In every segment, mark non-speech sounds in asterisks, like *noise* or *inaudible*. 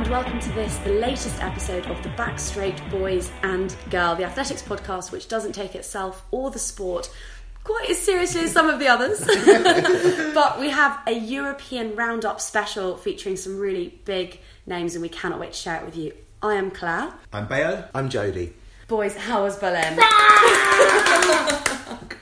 and welcome to this, the latest episode of the Back Straight Boys and Girl, the athletics podcast which doesn't take itself or the sport quite as seriously as some of the others. *laughs* but we have a European roundup special featuring some really big names, and we cannot wait to share it with you. I am Claire. I'm Bayo. I'm Jodie. Boys, how was Berlin? *laughs*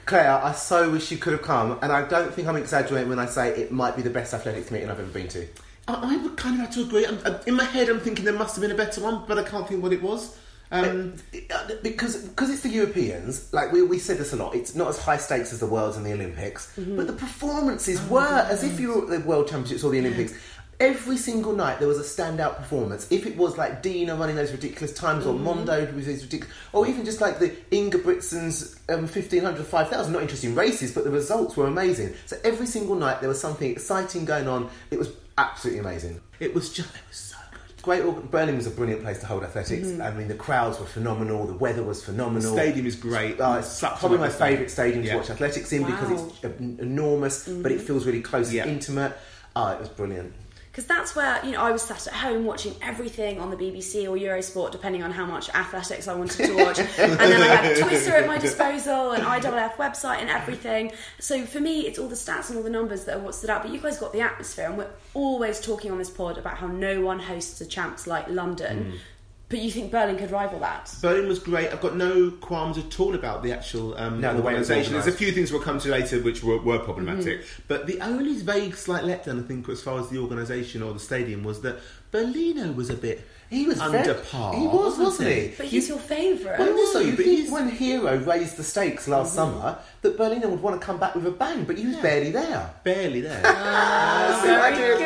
Claire, I so wish you could have come, and I don't think I'm exaggerating when I say it might be the best athletics meeting I've ever been to. I, I would kind of have to agree. I'm, I'm- in my head, I'm thinking there must have been a better one, but I can't think what it was. Um, Uh, because because it's the Europeans, like we, we said this a lot, it's not as high stakes as the Worlds and the Olympics, but the performances were as if you were at the World Championships or the Olympics. Every single night there was a standout performance. If it was like Dina running those ridiculous times, or Mondo with these ridiculous, or even just like the Ingebrigtsen's um, 1500, 5000, not interesting races, but the results were amazing. So every single night there was something exciting going on. It was absolutely amazing. it was just, it was so good. Great. org- Berlin was a brilliant place to hold athletics. Mm-hmm. I mean, the crowds were phenomenal. The weather was phenomenal. The stadium is great. Uh, it's Such probably my favourite stadium Yeah. to watch athletics in because Wow. it's en- enormous, but it feels really close Yeah. and intimate. Oh, it was brilliant. Because that's where, you know, I was sat at home watching everything on the BBC or Eurosport, depending on how much athletics I wanted to watch. and then I had Twitter at my disposal and IAAF website and everything. So for me, it's all the stats and all the numbers that are what stood out. But you guys got the atmosphere, and we're always talking on this pod about how no one hosts a champs like London. Mm. But you think Berlin could rival that? Berlin was great. I've got no qualms at all about the actual um, No, the way it was organisation. There's a few things we'll come to later which were, were problematic. Mm-hmm. But the only vague slight letdown, I think, as far as the organisation or the stadium, was that Berlino was a bit He was under very- par. He was, wasn't he? But he's your favourite. Well, also, you but think he's- when Hero raised the stakes last summer, that Berlino would want to come back with a bang, but he was barely there. Barely there. Ah, ah, very good.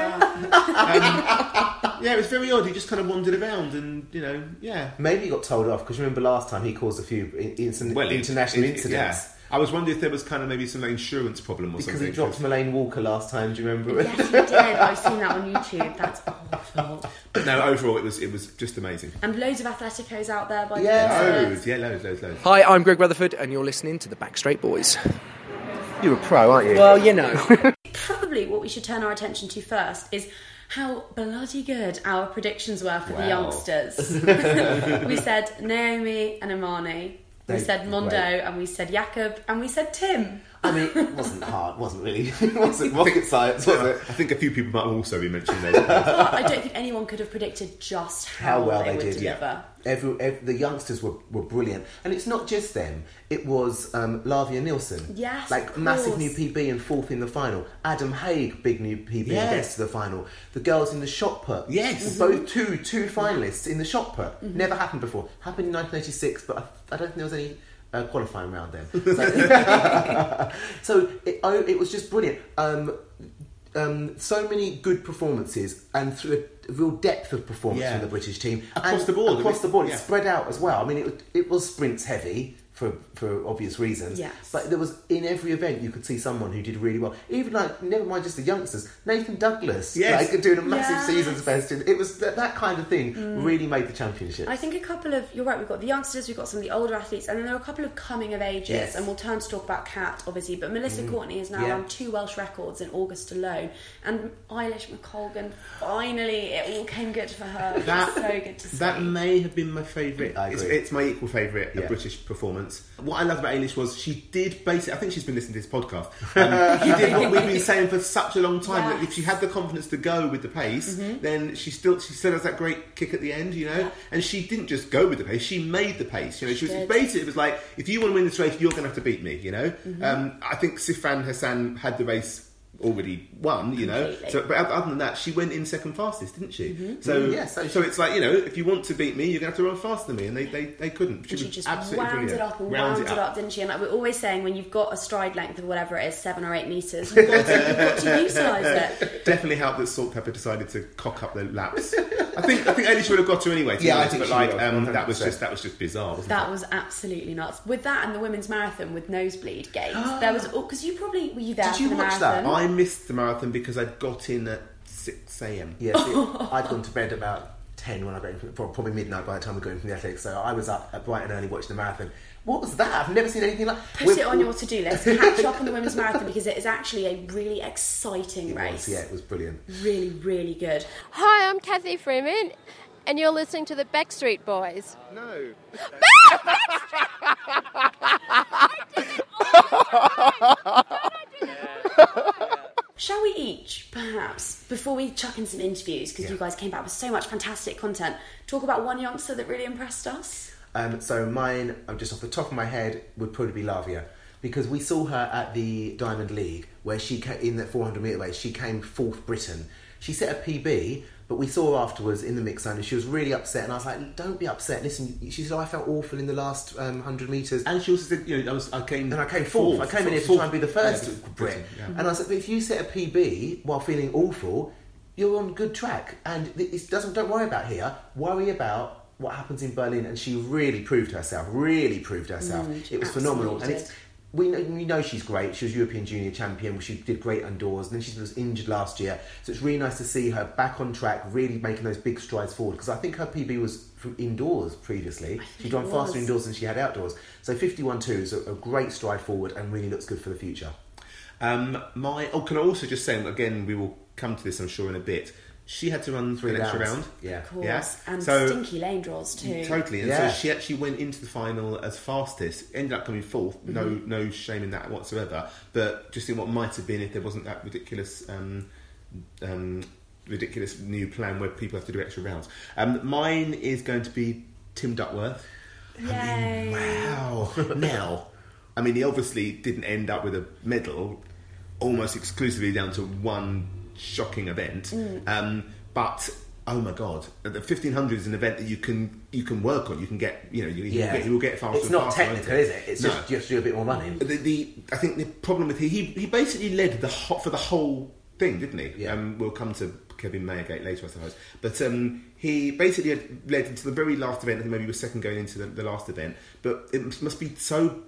Um, yeah, it was very odd. He just kind of wandered around and, you know, yeah. Maybe he got told off because remember last time he caused a few in- incident- Well, international it- incidents. Yeah. I was wondering if there was kind of maybe some like, insurance problem or Because something. Because he dropped Melaine Walker last time, do you remember? Yes, he did. I've seen that on YouTube. That's awful. But no, overall, it was it was just amazing. And loads of athleticos out there by Yeah. the Loads, yeah, loads, loads, loads. Hi, I'm Greg Rutherford, and you're listening to the Back Straight Boys. You're a pro, aren't you? Well, you know. *laughs* Probably what we should turn our attention to first is how bloody good our predictions were for the youngsters. *laughs* we said Naomi and Imani. We They- said Mondo great. and we said Jakob and we said Tim. I mean, it wasn't hard, wasn't really. *laughs* It wasn't *laughs* rocket science, was it? I think a few people might also be mentioning *laughs* those. I don't think anyone could have predicted just how, How well they, they would did, yeah. deliver. Every, ev the youngsters were, were brilliant, and it's not just them. It was um, Laviai Nielsen, Yes, like of massive course. new PB and fourth in the final. Adam Hague, big new PB Yes. and gets to the final. The girls in the shot put, Yes. both two two finalists in the shot put. Mm-hmm. Never happened before. Happened in 1986, but I, I don't think there was any. Uh, qualifying round then, *laughs* so, *laughs* so it, oh, it was just brilliant. Um, um, so many good performances and through a real depth of performance Yeah. from the British team Across And the board, Across the board, yeah. it's spread out as well. I mean, it, it was sprints heavy for for obvious reasons. Yes. But there was in every event you could see someone who did really well. Even like never mind just the youngsters, Nathan Douglas, Yes. like doing a massive Yes. season's best. And It was that, that kind of thing mm. really made the championship. I think a couple of you're right. We've got the youngsters, we've got some of the older athletes, and then there are a couple of coming of ages. Yes. And we'll turn to talk about Cat, obviously. But Melissa mm-hmm. Courtney is now Yeah. on two Welsh records in August alone, and Eilish McColgan. Finally, it all came good for her. That- so good to see. That may have been my favourite. It's, it's my equal favourite Yeah. British performance. What I loved about Eilish was she did basically. I think she's been listening to this podcast. Um, she did what we've been saying for such a long time. That if she had the confidence to go with the pace, Mm-hmm. then she still she still has that great kick at the end, you know. And she didn't just go with the pace; she made the pace. You know, she was basically it was like, if you want to win this race, you're going to have to beat me. You know. Mm-hmm. Um, I think Sifan Hassan had the race already won. You know. Completely. So, but other than that, she went in second fastest, didn't she? Mm-hmm. So Mm, yeah, so so she- it's like you know, if you want to beat me, you're going to have to run faster than me, and they they, they couldn't. and she just absolutely wound brilliant. it up and Wound wound it up. didn't she? And like we're always saying, when you've got a stride length of whatever it is, seven or eight meters, you've got to, you've got to utilise it. *laughs* Definitely helped that Salt Pepper decided to cock up the laps. I think I think Eilish would have got to anyway. To be Yeah, I think but she like would um, that was just that was just bizarre, wasn't That it? was absolutely nuts. With that and the women's marathon with nosebleed gates, *gasps* there was because you probably were you there Did for you the watch that? marathon? I missed the marathon because I'd got in at six a.m. Yes, it, I'd gone to bed about ten when I got in, from, probably midnight by the time we got in from the athletics. So I was up bright and early watching the marathon. What was that? I've never seen anything like. Put We've- it on your to-do list. *laughs* Catch up on the women's marathon because it is actually a really exciting It race. was, yeah, it was brilliant. Really, really good. Hi, I'm Cathy Freeman, and you're listening to the Backstreet Boys. No. Shall we each, perhaps, before we chuck in some interviews, because you guys came back with so much fantastic content, talk about one youngster that really impressed us? Um, so mine, uh, just off the top of my head, would probably be Laviai because we saw her at the Diamond League where she came, in the 400 meter race. She came fourth Britain. She set a PB, but we saw her afterwards in the mix zone and she was really upset. And I was like, "Don't be upset. Listen," she said, "I felt awful in the last um, 100 meters." And she also said, you know, I was, I came, And I came fourth. I came in here to fourth. try and be the first Yeah, Brit. Yeah. And I said, but if you set a PB while feeling awful, you're on good track. And it doesn't. Don't worry about here. Worry about what happens in Berlin. And she really proved herself. Really proved herself. Mm, it was phenomenal. absolutely And it's did. We know, we know she's great. She was European Junior Champion. She did great indoors. And then she was injured last year. So it's really nice to see her back on track, really making those big strides forward. Because I think her PB was from indoors previously. She'd gone faster indoors than she had outdoors. So 51-2 is a, a great stride forward and really looks good for the future. Um, my oh, can I also just say again? We will come to this, I'm sure, in a bit. She had to run Three an extra rounds. round. Yeah. Of course. Yeah. And So- stinky lane draws too. Totally, and Yeah. so she actually went into the final as fastest. Ended up coming fourth. No, Mm-hmm. no shame in that whatsoever. But just in what might have been if there wasn't that ridiculous, um, um, ridiculous new plan where people have to do extra rounds. Um, mine is going to be Tim Duckworth. Yay. Wow. *laughs* now, I mean, he obviously didn't end up with a medal, almost exclusively down to one shocking event. Mm. Um, but oh my god, the 1500 is an event that you can you can work on. You can get you know you, you, will, get, you will get faster. It's not faster, technical, won't is it? It's No. just just do a bit more running. The, the I think the problem with he he, he basically led the ho- for the whole thing, didn't he? Yeah. Um, we'll come to Kevin Mayergate later, I suppose. But um, he basically led into the very last event, and maybe he was second going into the, the last event. But it must be so.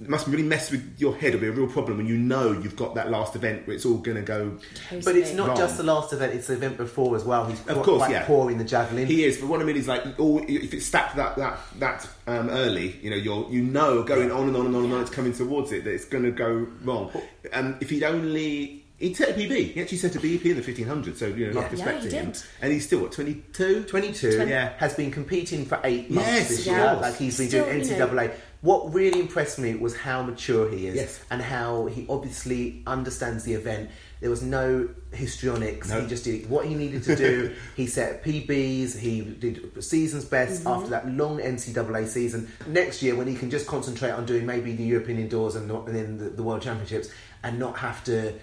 It must really mess with your head. It'll be a real problem when you know you've got that last event where it's all going to go. Totally. But it's not Wrong. just the last event; it's the event before as well. He's Of quite, course, quite yeah. poor in the javelin. He is, but what I mean is like, all, if it's stacked that that that um, early, you know, you're you know going on and on and on and on, it's coming towards it that it's going to go wrong. Um, if he'd only he set a PB, he actually set a BEP in the fifteen hundred, so you know, Yeah. not Yeah, respecting he him, did. and he's still what twenty two. 22 Yeah. has been competing for eight months Yes, this of year. Like he's been Still, doing you know- NCAA. What really impressed me was how mature he is Yes. and how he obviously understands the event. There was no histrionics. No. He just did what he needed to do. *laughs* he set PBs. He did season's best after that long NCAA season. Next year, when he can just concentrate on doing maybe the European indoors and, not, and then the, the World Championships, and not have to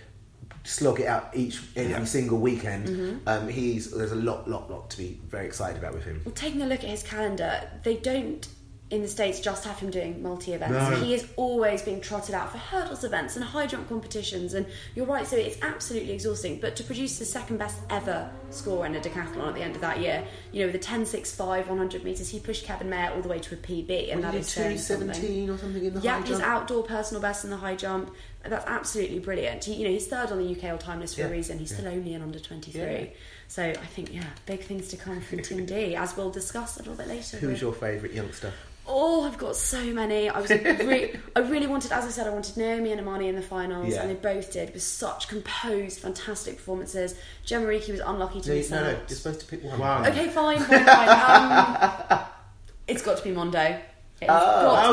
slog it out each every Yeah. single weekend. Um, he's there's a lot, lot, lot to be very excited about with him. Well, taking a look at his calendar, they don't in the States just have him doing multi events. No. He is always being trotted out for hurdles events and high jump competitions. And you're right, so it's absolutely exhausting. But to produce the second best ever score in a decathlon at the end of that year, you know, with the 10.65 100 metres, he pushed Kevin Mayer all the way to a PB. And What that is saying something. or something in the Yeah, high his outdoor personal best in the high jump. That's absolutely brilliant. He, you know, he's third on the UK all time list for Yeah, a reason. He's yeah. still only an under 23. Yeah. So I think, yeah, big things to come from Tim D, as we'll discuss a little bit later. Who's with- your favourite youngster? Oh, I've got so many. I was re- *laughs* I really wanted, as I said, I wanted Naomi and Imani in the finals, Yeah. and they both did with such composed, fantastic performances. Jemma Reekie was unlucky to No, miss no, no, out. you're supposed to pick one. Wow. Okay, fine, fine, fine. Um, *laughs* it's got to be Mondo. It's Oh,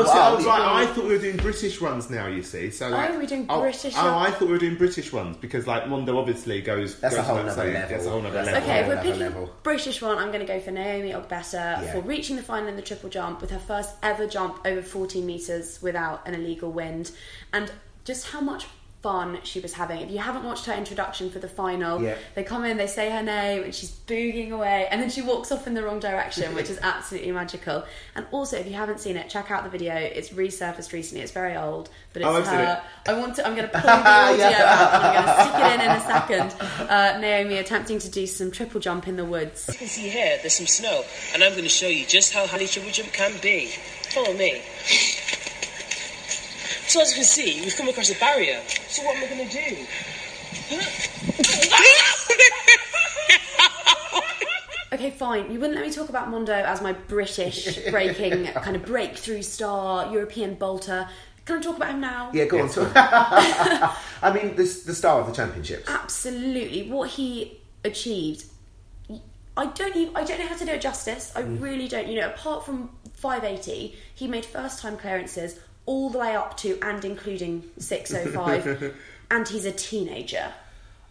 to so, Wow. oh, be. right, I thought we were doing British ones now. You see, so oh, like, we're doing oh, British Oh, ones. I thought we were doing British ones because like Mondo obviously goes. That's a whole without nother saying. level. That's a whole nother That's a level. Okay, if we're picking level. British one, I'm going to go for Naomi Ogbeta Yeah. for reaching the final in the triple jump with her first ever jump over 14 metres without an illegal wind. And just how much fun she was having. If you haven't watched her introduction for the final, Yeah. they come in, they say her name, and she's booging away, and then she walks off in the wrong direction, which is *laughs* absolutely magical. And also, if you haven't seen it, check out the video. It's resurfaced recently. It's very old, but it's Oh, I've seen her. it. I want to. I'm going to pull the *laughs* audio Yeah. out, and I'm going to stick it in in a second. Uh, Naomi attempting to do some triple jump in the woods. you can see here, there's some snow, and I'm going to show you just how handy triple jump can be. Follow me. So as you can see, we've come across a barrier. So what am I going to do? *laughs* Okay, fine. You wouldn't let me talk about Mondo as my British *laughs* breaking kind of breakthrough star, European bolter. Can I talk about him now? Yeah, go on. *laughs* I mean, this the star of the championships. Absolutely. What he achieved, I don't even, I don't know how to do it justice. I Mm. really don't. You know, apart from 580, he made first time clearances all the way up to and including 605, *laughs* and he's a teenager.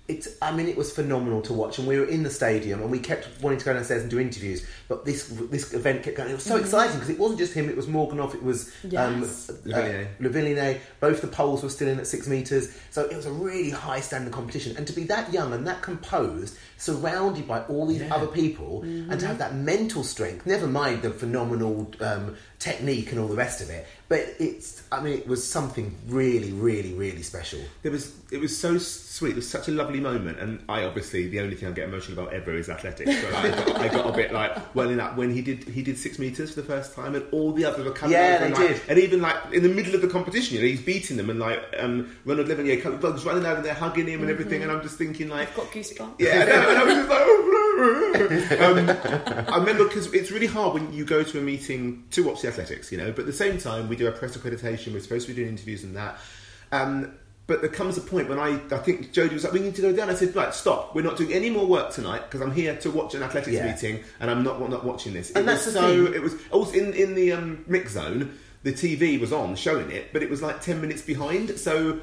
It's, I mean, it was phenomenal to watch, and we were in the stadium, and we kept wanting to go downstairs and do interviews. But this this event kept going. It was so exciting because it wasn't just him; it was Morgunov, it was um, Yes. uh, Lavillenie. Lavillenie. Both the poles were still in at six meters, so it was a really high standard competition. And to be that young and that composed, surrounded by all these other people, and to have that mental strength. Never mind the phenomenal um, technique and all the rest of it, but it's. I mean, it was something really, really, really special. It was it was so sweet. It was such a lovely moment, and I obviously the only thing I get emotional about ever is athletics. So I, got, I got a bit like welling up when he did he did six meters for the first time, and all the others were coming Yeah, over they and, like, did. and even like in the middle of the competition, you know, he's beating them, and like um, Renaud Lavillenie comes- was running over there hugging him and everything, and I'm just thinking like, Got goosebumps. yeah, I know, and I was just like, um, I remember because it's really hard when you go to a meeting to watch the athletics, you know. But at the same time, we do a press accreditation. We're supposed to be doing interviews and that. Um, but there comes a point when I, I think Jodie was like, "We need to go down." I said, "Right, stop. We're not doing any more work tonight because I'm here to watch an athletics Yeah. meeting, and I'm not not watching this." And it that's was the so. thing. It was also in in the um, mix zone. The TV was on showing it, but it was like ten minutes behind, so.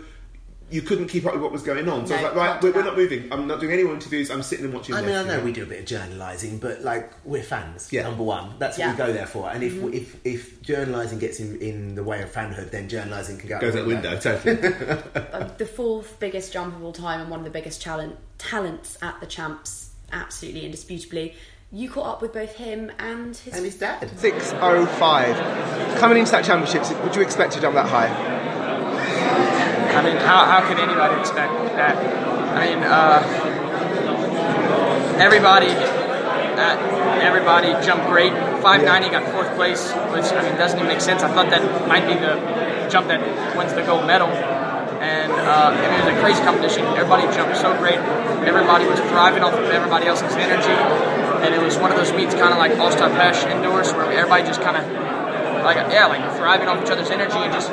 You couldn't keep up with what was going on, so I was like, right, we're, we're not moving. I'm not doing any more interviews. I'm sitting and watching. I mean, I know we do a bit of journalising, but like we're fans. Yeah. Number one, that's Yeah. what we go there for. And if if if journalising gets in, in the way of fanhood, then journalising can go out goes the out the window. Totally. Uh, *laughs* the fourth biggest jump of all time and one of the biggest talent, talents at the champs, absolutely indisputably. You caught up with both him and his. And his dad. 605. Coming into that championships, would you expect to jump that high? I mean, how, how could anybody expect that? I mean, uh, everybody, uh, everybody jumped great. 590 got fourth place, which I mean doesn't even make sense. I thought that might be the jump that wins the gold medal. And uh, I mean, it was a crazy competition. Everybody jumped so great. Everybody was thriving off of everybody else's energy, and it was one of those meets, kind of like All Star Perche indoors, where everybody just kind of like yeah, like thriving off each other's energy and just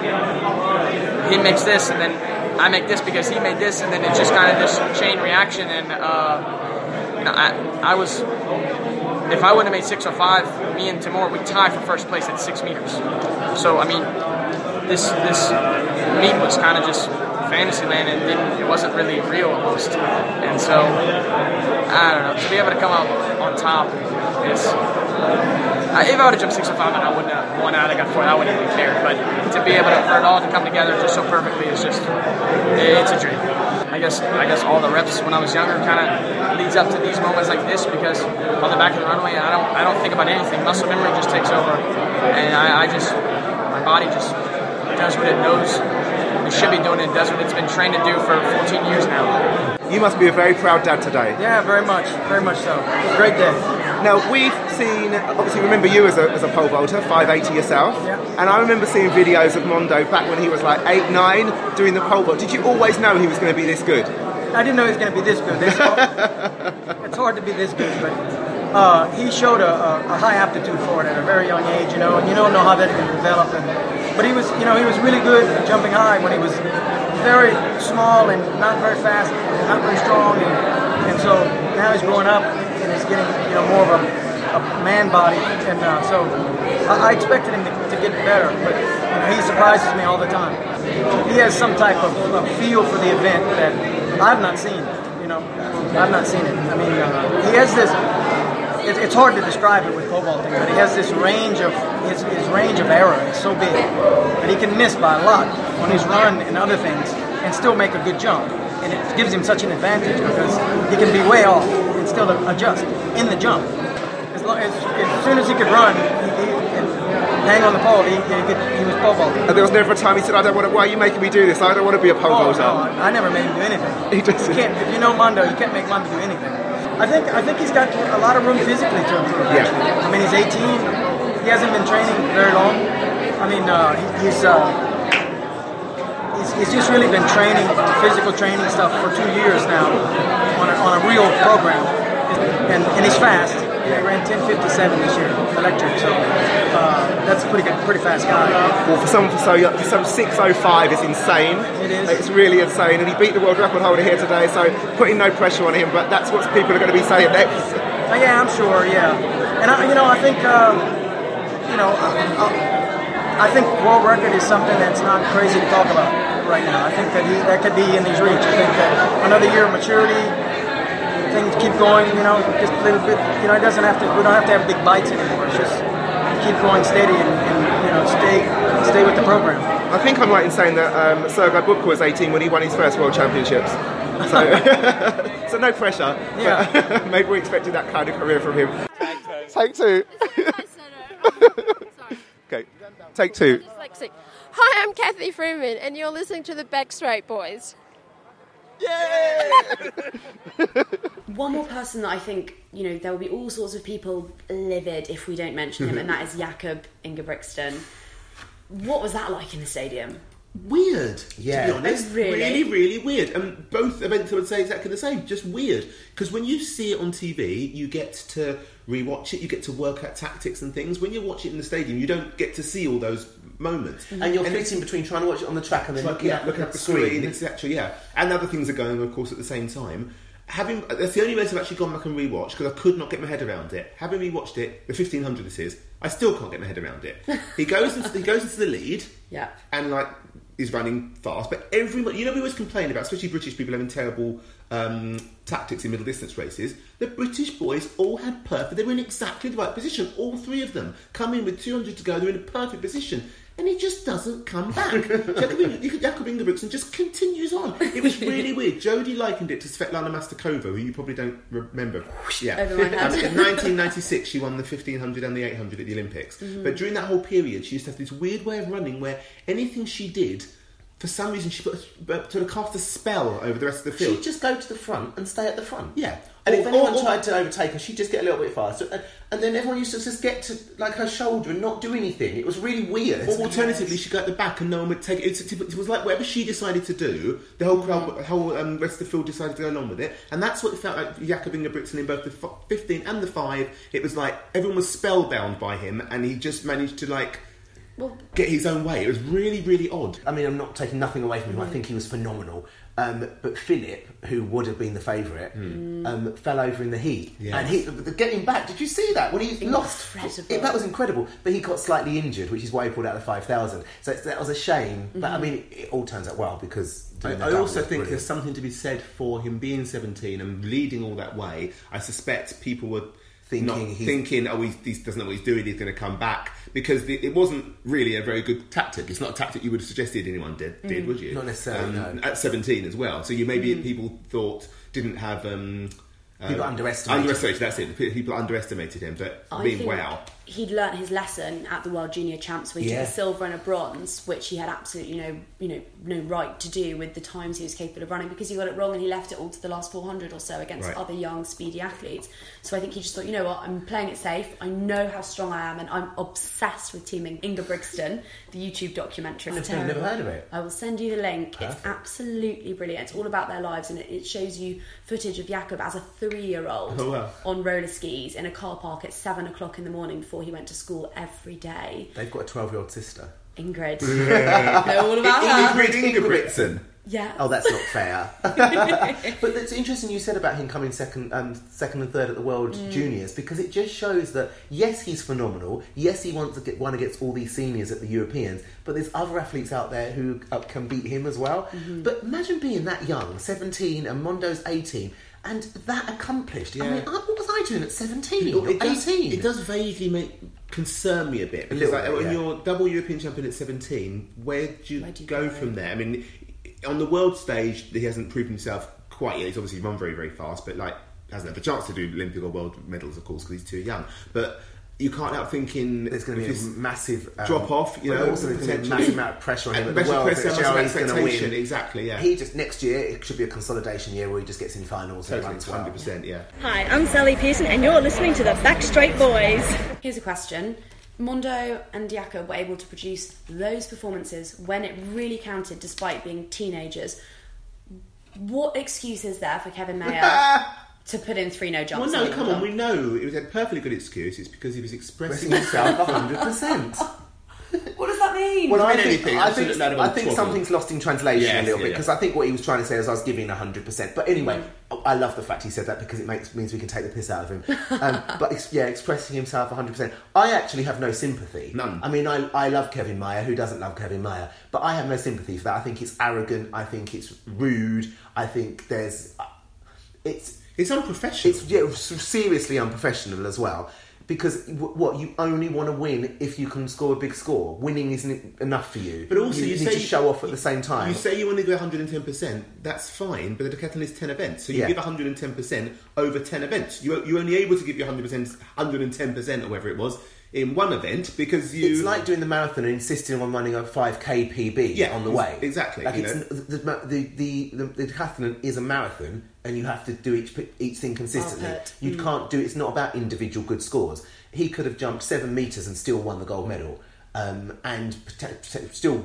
he makes this and then I make this because he made this and then it's just kind of this chain reaction and uh, you know, I, I was if I wouldn't have made 605 me and Timur would tie for first place at six meters. So I mean this this meet was kind of just fantasy land and it wasn't really real almost. And so I don't know to be able to come out on top is uh, if I would have jumped 605 and I wouldn't have won out, I got four, I wouldn't even care. But to be able to, for it all to come together just so perfectly is just, it's a dream. I guess, I guess all the reps when I was younger kind of leads up to these moments like this because on the back of the runway, I don't, I don't think about anything. Muscle memory just takes over, and I, I just, my body just does what it knows it should be doing. It does what it's been trained to do for 14 years now. You must be a very proud dad today. Yeah, very much, very much so. Great day. Now, we've seen, obviously, remember you as a, as a pole vaulter, 580 yourself. Yeah. And I remember seeing videos of Mondo back when he was like 8, 9, doing the pole vault. Did you always know he was going to be this good? I didn't know he was going to be this good. *laughs* It's hard, to be this good, but uh, he showed a, a, high aptitude for it at a very young age, you know, and you don't know how that can develop. And, but he was, you know, he was really good at jumping high when he was very small and not very fast, not very strong, and, and so now he's growing up getting, you know, more of a, a man body, and uh, so I, I expected him to, to get better, but you know, he surprises me all the time. He has some type of, of feel for the event that I've not seen. You know, I've not seen it. I mean, uh, he has this. It, it's hard to describe it with pole vaulting, but he has this range of his, his range of error is so big that he can miss by a lot on his run and other things, and still make a good jump. And it gives him such an advantage because he can be way off still adjust in the jump. As, long, as, as soon as he could run he, he, hang on the pole, he, he, could, he was pole vaulting. And there was never a time he said, I don't want to, why are you making me do this? I don't want to be a pole Oh, vaulter. no, I never made him do anything. *laughs* He doesn't. You can't, if you know Mondo, you can't make Mondo do anything. I think I think he's got a lot of room physically to improve. Yeah. I mean, he's 18. He hasn't been training very long. I mean, uh, he, he's, uh, he's he's just really been training physical training stuff for two years now on a, on a real program, and, and he's fast. He ran 10:57 this year, electric. So uh, that's a pretty good, pretty fast guy. Well, for someone for so young, for some 605 is insane. It is. It's really insane, and he beat the world record holder here today. So putting no pressure on him, but that's what people are going to be saying next. Uh, yeah, I'm sure. Yeah, and I, you know, I think uh, you know, I, I, I think world record is something that's not crazy to talk about right now. I think that he that could be in his reach. I think that another year of maturity, things keep going. You know, just a little bit. You know, it doesn't have to. We don't have to have big bites anymore. It's just keep going steady and, and you know stay stay with the program. I think I'm right in saying that um, Sergei Bubka was 18 when he won his first World Championships. So, *laughs* so no pressure. Yeah. But *laughs* maybe we expected that kind of career from him. Take two. *laughs* okay, take two. Hi, I'm Cathy Freeman, and you're listening to the Backstraight Boys. One more person that I think, you know, there will be all sorts of people livid if we don't mention him, and that is Jakob Ingebrigtsen. What was that like in the stadium? Weird, Yeah. to be honest. Oh, really? really, really weird. And both events I would say exactly the same, just weird. Because when you see it on TV, you get to rewatch it, you get to work out tactics and things. When you watch it in the stadium, you don't get to see all those moments. And you're And flitting between trying to watch it on the track and then looking, yeah, at, looking the screen, etc. Yeah, and other things are going, of course, at the same time. Having that's the only race I've actually gone back and rewatched because I could not get my head around it. Having rewatched it, the fifteen hundred this is, I still can't get my head around it. *laughs* he goes into he goes into the lead, Yeah. and like is running fast, but everyone, you know, we always complain about, especially British people having terrible um, tactics in middle distance races. The British boys all had perfect. They were in exactly the right position. All three of them come in with two hundred to go. They're in a perfect position. And he just doesn't come back. *laughs* Ing- Jakob Ingebrigtsen just continues on. It was really weird. Jodie likened it to Svetlana Masterkova, who you probably don't remember. Yeah. Um, in 1996, she won the 1500 and the 800 at the Olympics. But during that whole period, she used to have this weird way of running where anything she did, for some reason, she put sort of cast a spell over the rest of the field. She'd just go to the front and stay at the front. Yeah. And Or- if anyone or- or- tried to overtake her, she'd just get a little bit faster. And, and then everyone used to just get to like her shoulder and not do anything. It was really weird. Or alternatively, she'd go at the back and no one would take it. It's, it was like whatever she decided to do, the whole crowd, the whole um, rest of the field decided to go along with it. And that's what it felt like Jakob Ingebrigtsen in both the f- 15 and the 5. It was like everyone was spellbound by him and he just managed to like Well, get his own way. It was really, really odd. I mean, I'm not taking nothing away from him. I think he was phenomenal. Um, but Filip, who would have been the favourite, um, fell over in the heat. Yes. And he, getting back, did you see that? When he lost, Incredible. it, that was incredible. But he got slightly injured, which is why he pulled out the 5,000. So it's, that was a shame. But I mean, it all turns out well because. I, I also think brilliant. there's something to be said for him being 17 and leading all that way. I suspect people were Thinking thinking, oh, he, he doesn't know what he's doing. He's going to come back because the, it wasn't really a very good tactic. It's not a tactic you would have suggested anyone did, did would you? Not necessarily, no. At 17 as well. So you maybe people thought didn't have. Um, People uh, underestimated. Underestimated. That's it. People underestimated him, but I mean, wow. He'd learnt his lesson at the World Junior Champs where he Yeah. took a silver and a bronze, which he had absolutely no, you know, no right to do with the times he was capable of running because he got it wrong and he left it all to the last 400 or so against Right. other young, speedy athletes. So I think he just thought, you know what, I'm playing it safe. I know how strong I am, and I'm obsessed with Team Ingebrigtsen, the YouTube documentary. I've never heard of it. I will send you the link. It's absolutely brilliant. It's all about their lives, and it, it shows you footage of Jakob as a three-year-old Oh, wow. on roller skis in a car park at seven o'clock in the morning before he went to school every day. They've got a 12 year old sister. Ingrid, *laughs* know all about her. Ingrid Ingebrigtsen. Yeah. Oh, that's not fair. *laughs* but it's interesting you said about him coming second, um, second and third at the World Mm. Juniors because it just shows that yes, he's phenomenal. Yes, he wants to get one against all these seniors at the Europeans, but there's other athletes out there who uh, can beat him as well. Mm-hmm. But imagine being that young, 17, and Mondo's 18. And that accomplished. I mean, I- what was I doing at 17 It, or it does, 18? it does vaguely make concern me a bit because little like, bit, when yeah. you're double European champion at 17, where do you, Where do you go, go? from there? I mean, on the world stage, he hasn't proven himself quite yet. He's obviously run very, very fast, but like hasn't had the chance to do Olympic or world medals, of course, because he's too young. But you can't help thinking There's going to be a this massive um, drop off. You know, also there's going to be a massive amount of pressure on him. And at the massive World pressure, that massive Joey's gonna expectation. win. Exactly. Yeah. He just next year it should be a consolidation year where he just gets in finals totally, hundred percent. Yeah. Hi, I'm Sally Pearson, and you're listening to the Backstraight Boys. Here's a question. Mondo and Diaco were able to produce those performances when it really counted despite being teenagers. What excuse is there for Kevin Mayer *laughs* to put in three no jumps. Well, no, in come on. We know it was a perfectly good excuse. It's because he was expressing Expressing himself 100%. *laughs* What does that mean? Well, I mean think, anything, I think, load of I think something's lost in translation Yes, a little yeah, bit yeah. because I think what he was trying to say is I was giving 100%. But anyway, I love the fact he said that because it makes means we can take the piss out of him. Um, *laughs* but ex- yeah, expressing himself 100%. I actually have no sympathy. None. I mean, I, I love Kevin Mayer. Who doesn't love Kevin Mayer? But I have no sympathy for that. I think it's arrogant. I think it's rude. I think there's. It's It's unprofessional. it's yeah, seriously unprofessional as well. Because w- what you only want to win if you can score a big score. Winning isn't enough for you. But also, you, need say to show off at the same time. You say you want to go 110. percent That's fine, but the decathlon is 10 events, so you Yeah. give 110 percent over 10 events. You you're only able to give your 100 percent, 110 percent, or whatever it was, in one event because you. it's like doing the marathon and insisting on running a 5k PB Yeah, on the way. exactly, Like you it's, the, the, the, the decathlon is a marathon and you have to do each, each thing consistently. You mm. can't do It's not about individual good scores. He could have jumped seven metres and still won the gold mm. medal um, and still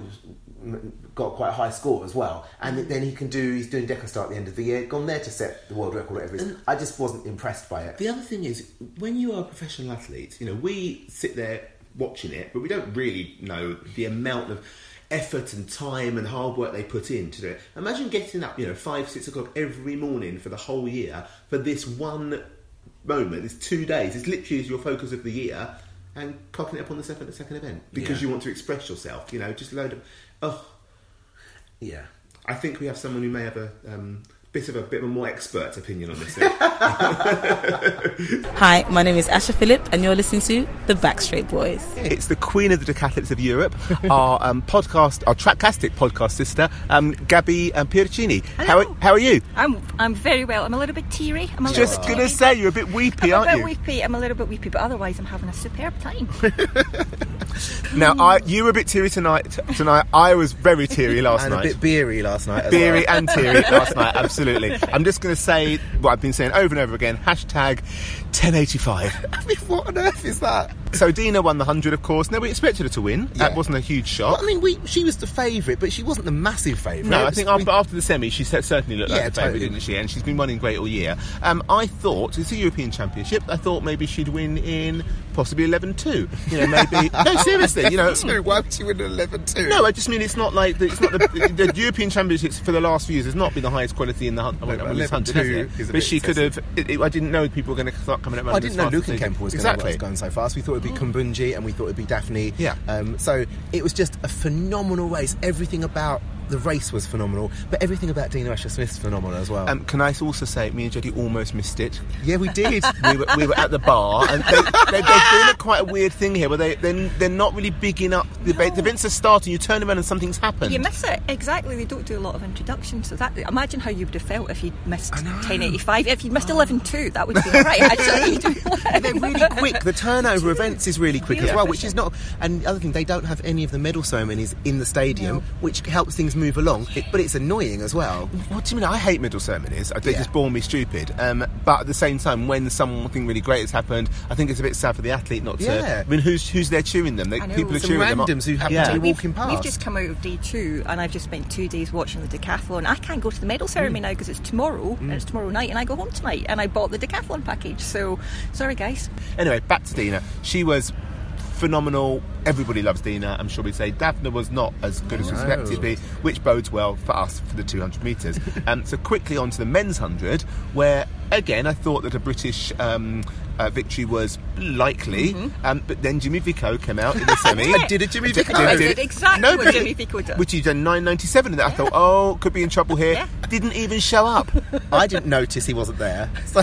got quite a high score as well. And mm. then he can do, he's doing Decastar at the end of the year, gone there to set the world record, whatever it is. I just wasn't impressed by it. The other thing is, when you are a professional athlete, you know, we sit there watching it, but we don't really know the amount of effort and time and hard work they put in to do it. Imagine getting up, you know, five, six o'clock every morning for the whole year for this one moment, it's two days, it's literally is your focus of the year, and cocking it up on the second, the second event because Yeah. you want to express yourself, you know, just load of, oh, Yeah. I think we have someone who may have a um, bit of a bit of a more expert opinion on this. thing. *laughs* Hi, my name is Asha Phillip, and you're listening to The Backstreet Boys. It's the Queen of the Decathletes of Europe, our um, podcast, our Tracktastic podcast sister, um, Gabby um, Pieraccini. How, are- how are you? I'm I'm very well. I'm a little bit teary. I'm a Just bit gonna teary. say you're a bit weepy, I'm aren't a bit you? weepy. I'm a little bit weepy, but otherwise I'm having a superb time. *laughs* Now, I, you were a bit teary tonight. Tonight, I was very teary last *laughs* and night. a bit beery last night. As Beery well. and teary last night, absolutely. I'm just going to say what I've been saying over and over again. Hashtag 1085. *laughs* I mean, what on earth is that? So Dina won the 100, of course. No, we expected her to win. That Yeah. wasn't a huge shock. Well, I mean, we, she was the favourite, but she wasn't the massive favourite. No, I think after, after the semi, she cer- certainly looked Yeah, like the favourite, totally. didn't she? And she's been running great all year. Um, I thought, it's a European Championship, I thought maybe she'd win in possibly 11-2. You know, maybe... *laughs* no, seriously, you know... *laughs* Why would she win an 11 2? No, I just mean it's not like the, it's not the, the, European Championships for the last few years has not been the highest quality in the hun- Well, well, this 11-2 hundred, has it? is a But bit she could have. It, it, I didn't know people were going to coming up. I didn't know Luke did. Was exactly. going, so fast. We thought it'd be Kambundji and we thought it'd be Daphne. Yeah. Um, so it was just a phenomenal race. Everything about the race was phenomenal, but everything about Dina Asher Smith's phenomenal as well. Um, can I also say, me and Jodie almost missed it. yeah, we did. *laughs* we, were, we were at the bar, and they, they, they're doing a quite a weird thing here, where they they're, they're not really bigging up the event. The events are starting. You turn around and something's happened. you miss it exactly. They don't do a lot of introductions, so that imagine how you would have felt if you'd missed 1085. If you'd missed 11.2, that would be all right. Actually, *laughs* They're really quick. The turnover *laughs* events is really quick as well, which is not. And the other thing, they don't have any of the medal ceremonies in the stadium, which helps things move along. It, but it's annoying as well. What do you mean? I hate middle ceremonies. They Yeah. just bore me stupid. Um, but at the same time, when something really great has happened, I think it's a bit sad for the athlete not to. Yeah. I mean, who's who's there cheering them? They, know. people are Some cheering them. on- randoms who happen Yeah. to be we've, walking past. we've just come out of day two, and I've just spent two days watching the decathlon. I can't go to the medal ceremony now because it's tomorrow, and it's tomorrow night, and I go home tonight, and I bought the decathlon package. So sorry, guys. Anyway, back to Dina. She was phenomenal. Everybody loves Dina. I'm sure we'd say Daphne was not as good as we expected to be, which bodes well for us for the 200 metres. *laughs* um, so quickly on to the men's 100, where again I thought that a British um, uh, victory was likely, um, but then Jimmy Vicaut came out in the semi. I *laughs* did a Jimmy Vicaut. I did- did exactly No, what Jimmy Vicaut did. Which he done 9.97 and I thought, oh, could be in trouble here. Yeah. Didn't even show up. *laughs* I didn't notice he wasn't there. *laughs* So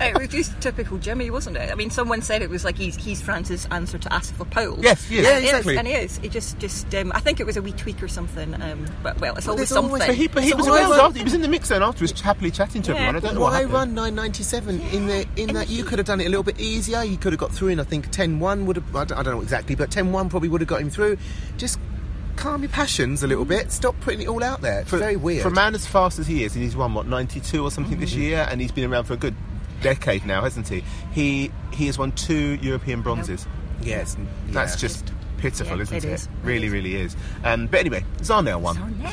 it was just typical Jimmy, wasn't it? I mean, someone said it was like he's he's France's answer to Asafa Powell. Yes, yes. And Yeah, it is, exactly. and he is. He just just um, I think it was a wee tweak or something. Um, but well, it's always there's always- something. But he, but he was why after. He was in the mix zone afterwards, happily chatting to Yeah, everyone. I don't know what Happened. run 997 in the in that? You could have done it a little bit easier. You could have got through in. I think 10-1 would have. I don't, I don't know exactly, but 10-1 probably would have got him through. Just calm your passions a little bit. Stop putting it all out there. It's very weird. For a man as fast as he is, and he's won what 92 or something this mm-hmm. year, and he's been around for a good decade now, hasn't he? He he has won two European bronzes. yes, That's just pitiful, Yeah, isn't it it? is. It Really, is. really is. Um, but anyway, Zharnel won. No.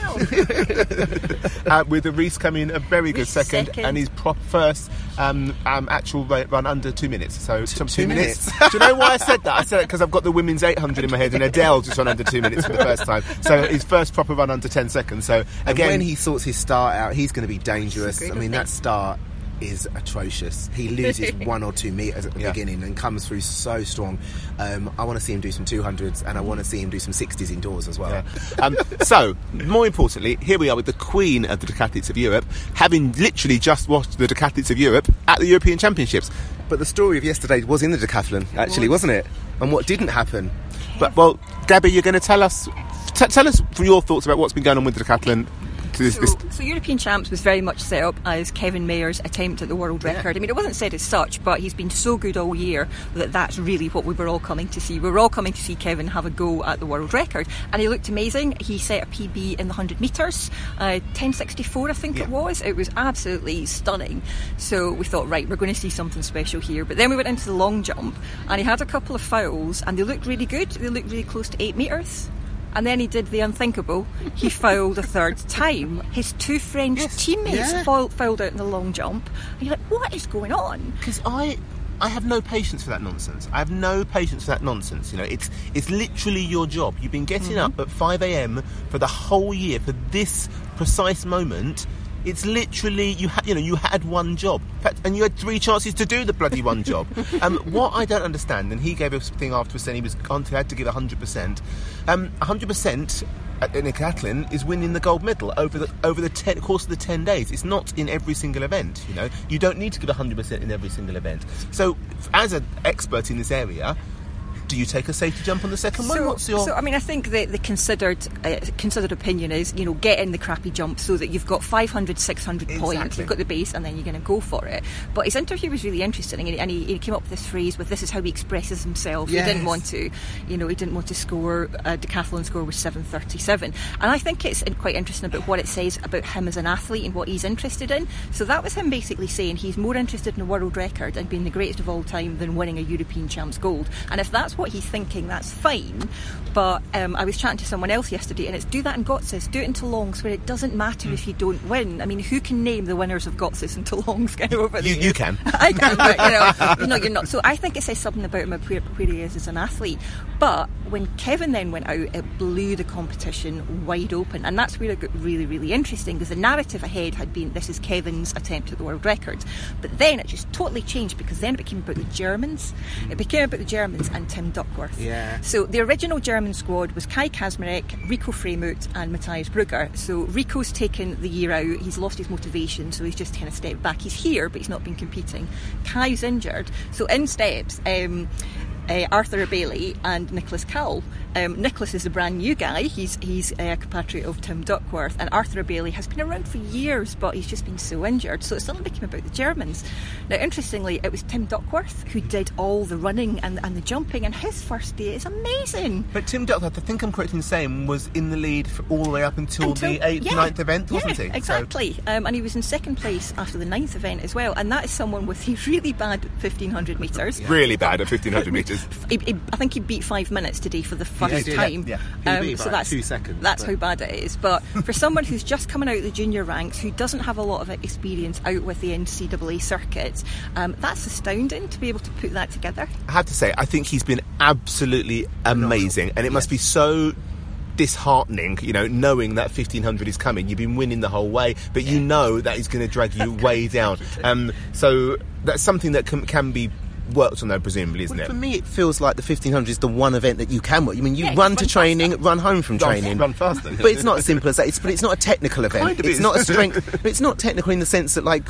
*laughs* uh, with a Reece coming a very good second, second. and his prop first um, um, actual run under two minutes. So some two *laughs* Do you know why I said that? I said it because I've got the women's 800 in my head, and Adelle just ran under two minutes for the first time. So his first proper run under 10 seconds. So And again, when he sorts his start out, he's going to be dangerous. I mean, thing. that start is atrocious. He loses *laughs* one or two meters at the Yeah. beginning and comes through so strong. Um, I want to see him do some 200s and I want to see him do some 60s indoors as well. Yeah. Um, *laughs* so, more importantly, here we are with the queen of the decathletes of Europe, having literally just watched the decathletes of Europe at the European Championships. But the story of yesterday was in the decathlon, actually, wasn't it? And what didn't happen? But well, Gabby, you're going to tell us, t- tell us for your thoughts about what's been going on with the decathlon. To this, this, So, so European Champs was very much set up as Kevin Mayer's attempt at the world record. I mean, it wasn't said as such, but he's been so good all year that that's really what we were all coming to see. We were all coming to see Kevin have a go at the world record, and he looked amazing. He set a PB in the 100 metres, uh, 10.64 I think it was. It was absolutely stunning. So we thought, right, we're going to see something special here. But then we went into the long jump, and he had a couple of fouls, and they looked really good. They looked really close to eight metres. And then he did the unthinkable. He *laughs* fouled a third time. His two French teammates yeah. foul, fouled out in the long jump. And you're like, what is going on? because I I have no patience for that nonsense. I have no patience for that nonsense. You know, it's it's literally your job. You've been getting mm-hmm. up at five a.m. for the whole year for this precise moment. It's literally you had you know you had one job, fact, and you had three chances to do the bloody one job. *laughs* um, what I don't understand, and he gave a thing afterwards saying he was on to, had to give hundred percent. Um, hundred percent in a decathlon is winning the gold medal over the over the ten, course of the ten days. It's not in every single event. You know, you don't need to give hundred percent in every single event. So, as an expert in this area, do you take a safety jump on the second one? So, What's your so I mean, I think the, the considered uh, considered opinion is, you know, get in the crappy jump so that you've got 500, 600 points, you've got the base, and then you're going to go for it. But his interview was really interesting, and he, and he, came up with this phrase with, "This is how he expresses himself." He didn't want to, you know, he didn't want to score a decathlon score was 737, and I think it's quite interesting about what it says about him as an athlete and what he's interested in. So that was him basically saying he's more interested in a world record and being the greatest of all time than winning a European champs gold. And if that's what he's thinking, that's fine. But um, I was chatting to someone else yesterday, and it's do that in Götzis, do it in Talence, where it doesn't matter if you don't win. I mean, who can name the winners of Götzis and Talence kind *laughs* of over you, you can. *laughs* I can, but you know, *laughs* no, you're not. So I think it says something about him where, where he is as an athlete. But when Kevin then went out, it blew the competition wide open, and that's where it got really, really interesting because the narrative ahead had been this is Kevin's attempt at the world record, but then it just totally changed because then it became about the Germans. It became about the Germans and Tim Duckworth. Yeah. So the original German squad was Kai Kazmirek, Rico Freimuth, and Matthias Brugger. So Rico's taken the year out. He's lost his motivation, so he's just kind of stepped back. He's here, but he's not been competing. Kai's injured, so in steps. Um, uh, Arthur Abele and Niklas Kaul. Um, Niklas is a brand new guy. He's he's a compatriot of Tim Duckworth, and Arthur Abele has been around for years, but he's just been so injured. So it suddenly became about the Germans. Now, interestingly, it was Tim Duckworth who did all the running and, and the jumping, and his first day is amazing. But Tim Duckworth, I think I'm correct in saying, was in the lead for all the way up until, the eighth, yeah, ninth event, wasn't yeah, he? So- Exactly. Um, and he was in second place after the ninth event as well. And that is someone with a really bad 1500 metres. really bad at 1500 metres. He, he, I think he beat five minutes today for the first time. yeah. He beat by like two seconds, That's but- how bad it is. But for someone who's just coming out of the junior ranks, who doesn't have a lot of experience out with the NCAA circuit, um, that's astounding to be able to put that together. I have to say, I think he's been absolutely amazing, and it must be so disheartening, you know, knowing that 1500 is coming. You've been winning the whole way, but you know that is going to drag you *laughs* way down. Um, so that's something that can, can be worked on, though, presumably, isn't Well, it? for me, it feels like the 1500 is the one event that you can work. I mean, you Yeah, run to run training, faster. run home from Run- training. run faster. But it's not as simple as that. It's, but it's not a technical event. Kind of it's is. not a strength. *laughs* It's not technical in the sense that, like,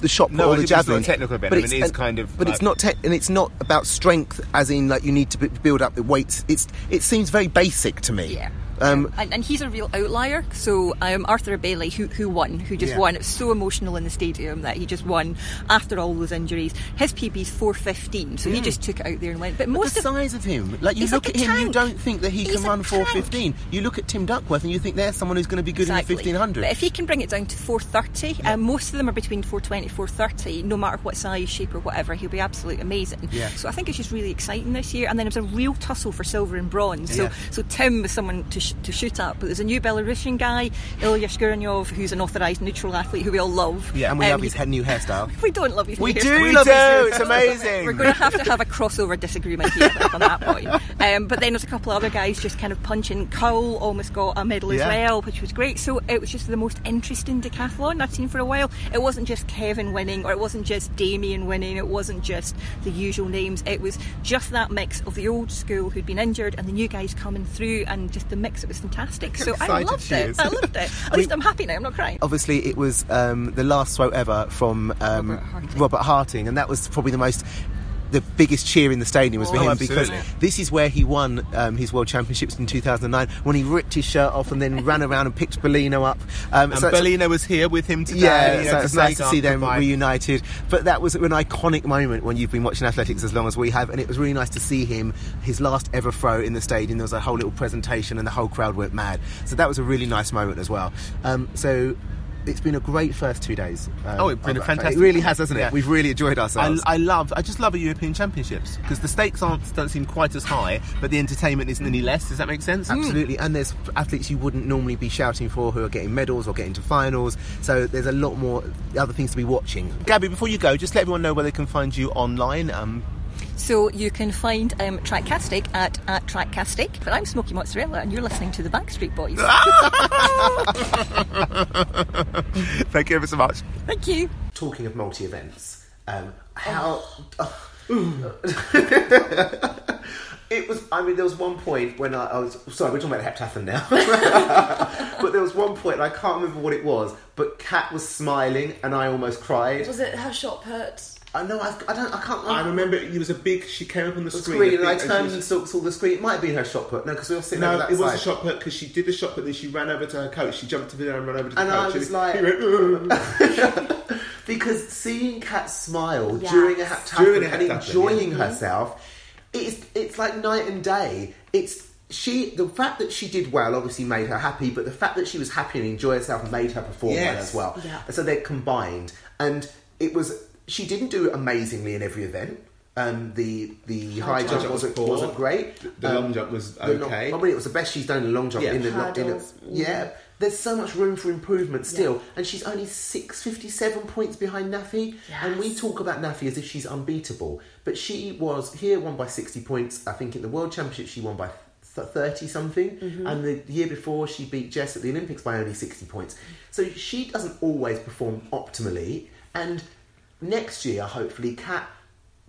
the shot put No, or the think it's not a javelin. technical event. But I mean, it's, it is and- kind of But it's not tech, and it's not about strength, as in like you need to b- build up the weights. It's it seems very basic to me. Yeah. Um, and, and he's a real outlier. So um, Arthur Abele, who who won, who just Yeah. won, it was so emotional in the stadium that he just won after all those injuries. His PB's four fifteen, so he just took it out there and went. But But most the of size of him, like you look like at him, you don't think that he He's can run 415. You look at Tim Duckworth and you think there's someone who's going to be good Exactly. in the 1500. But if he can bring it down to 430, um, most of them are between 420 430, no matter what size, shape, or whatever, he'll be absolutely amazing. Yeah. So I think it's just really exciting this year. And then it was a real tussle for silver and bronze. So Yeah. so Tim was someone to, sh- sh- to shoot at. But there's a new Belarusian guy, Ilya Shkurenyov, who's an authorised neutral athlete who we all love. Yeah, and we Um, love his he- new hairstyle. *laughs* We don't love his We new do hairstyle. love his *laughs* it's amazing. We're going to have to have a crossover disagreement here on that point. Um, but then there's a couple of other guys just kind of punching. Kaul almost got a medal Yeah. as well, which was great. So it was just the most interesting decathlon I've seen for a while. It wasn't just Kevin winning, or it wasn't just Damian winning. It wasn't just the usual names. It was just that mix of the old school who'd been injured and the new guys coming through, and just the mix. It was fantastic. So I loved it. I loved it. *laughs* At least I'm happy now. I'm not crying. Obviously, it was um, the last throw ever from um, Robert Harting. Robert Harting, and that was probably the most. The biggest cheer in the stadium was for Oh, him absolutely. because this is where he won um, his world championships in 2009 when he ripped his shirt off and then *laughs* ran around and picked Berlino up. Um, And so Berlino was here with him today. Yeah, you know, so it's nice to see them goodbye. reunited. But that was an iconic moment when you've been watching athletics as long as we have, and it was really nice to see him his last ever throw in the stadium. There was a whole little presentation, and the whole crowd went mad. So that was a really nice moment as well. Um, so. It's been a great first two days. um, Oh, it's been a fantastic. It really has, hasn't it? Yeah. We've really enjoyed ourselves. I love. I just love a European Championships because the stakes aren't don't seem quite as high, but the entertainment isn't any less. Does that make sense? Absolutely, and there's athletes you wouldn't normally be shouting for who are getting medals or getting to finals. So there's a lot more other things to be watching. Gabby, before you go, just let everyone know where they can find you online. Um, So you can find um, Trackcastic at, at Trackcastic. But I'm Smokey Mozzarella, and you're listening to the Backstreet Boys. *laughs* thank you ever so much. Thank you. Talking of multi events, um, how. *laughs* It was. I mean, there was one point when I, I was. Sorry, we're talking about heptathlon now. *laughs* but there was one point, and I can't remember what it was. But Kat was smiling, and I almost cried. Was it her shot put? I know. I've, I don't. I can't. I remember it was a big. She came up on the, the screen, screen, a and I big- turned she and was- saw, saw the screen. It might have been her shot put. No, because we were sitting No, that it was side. a shot put because she did the shot put, then she ran over to her coach. She jumped to the and ran over to the And coach. I was he- like- *laughs* went, *laughs* because seeing Kat smile Yes. during a heptathlon During a and enjoying yeah. herself, it's it's like night and day. It's she the fact that she did well obviously made her happy, but the fact that she was happy and enjoyed herself made her perform well as well. Yeah. So they're combined, and it was she didn't do amazingly in every event. Um, the the high, jump jump was wasn't poor. wasn't great. The Um, long jump was the long- okay. I mean, it was the best she's done in the long jump Yeah. in the in a, Hurdles. yeah. There's so much room for improvement still, and she's only six fifty seven points behind Nafi. And we talk about Nafi as if she's unbeatable, but she was here won by sixty points. I think in the World Championship she won by thirty something, and the year before she beat Jess at the Olympics by only sixty points. So she doesn't always perform optimally, and next year hopefully Kat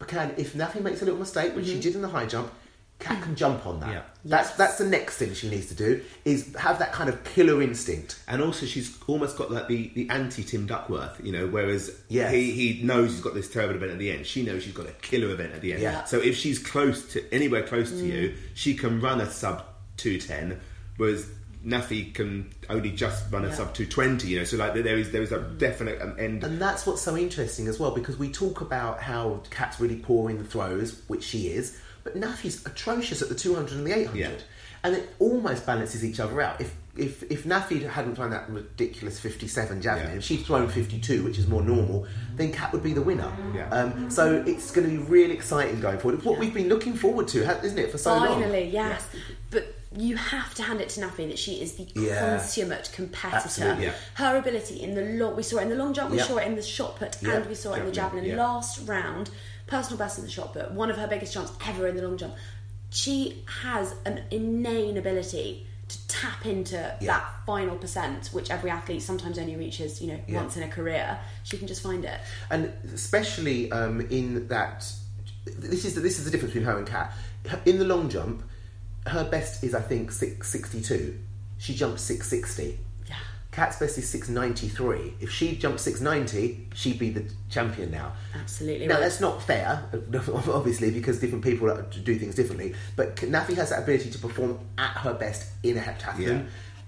can if Nafi makes a little mistake, which she did in the high jump. Kat can jump on that. Yeah. That's Yes. that's the next thing she needs to do is have that kind of killer instinct. And also, she's almost got like the, the anti Tim Duckworth, you know. Whereas Yes. he he knows he's got this terrible event at the end. She knows she's got a killer event at the end. Yeah. So if she's close to anywhere close to you, Mm. she can run a sub two ten, whereas Nafi can only just run a Yeah. sub two twenty. You know, so like there is there is a definite um, end. And that's what's so interesting as well because we talk about how Kat's really poor in the throws, which she is, but Nafi's atrocious at the 200 and the 800. Yeah. And it almost balances each other out. If if if Nafi hadn't thrown that ridiculous 57 javelin, Yeah. if she'd thrown 52, which is more normal, then Kat would be the winner. Yeah. Um, so it's going to be really exciting going forward. It's what we've been looking forward to, ha- isn't it, for so long? Finally, yes. But you have to hand it to Nafi that she is the Yeah. consummate competitor. Yeah. Her ability in the long, we saw it in the long jump, we saw it in the shot put, and we saw it in the javelin. Last round, personal best in the shot put, one of her biggest jumps ever in the long jump. She has an inane ability to tap into that final percent, which every athlete sometimes only reaches, you know, once in a career. She can just find it. and especially um, in that this is the, this is the difference between her and Kat. In the long jump, her best is I think six sixty two. She jumped six sixty. Yeah. Kat's best is six ninety three. If she jumped six ninety, she'd be the champion now. Absolutely. Now right. that's not fair, *laughs* obviously, because different people do things differently. But Nafi has that ability to perform at her best in a heptathlon. Yeah.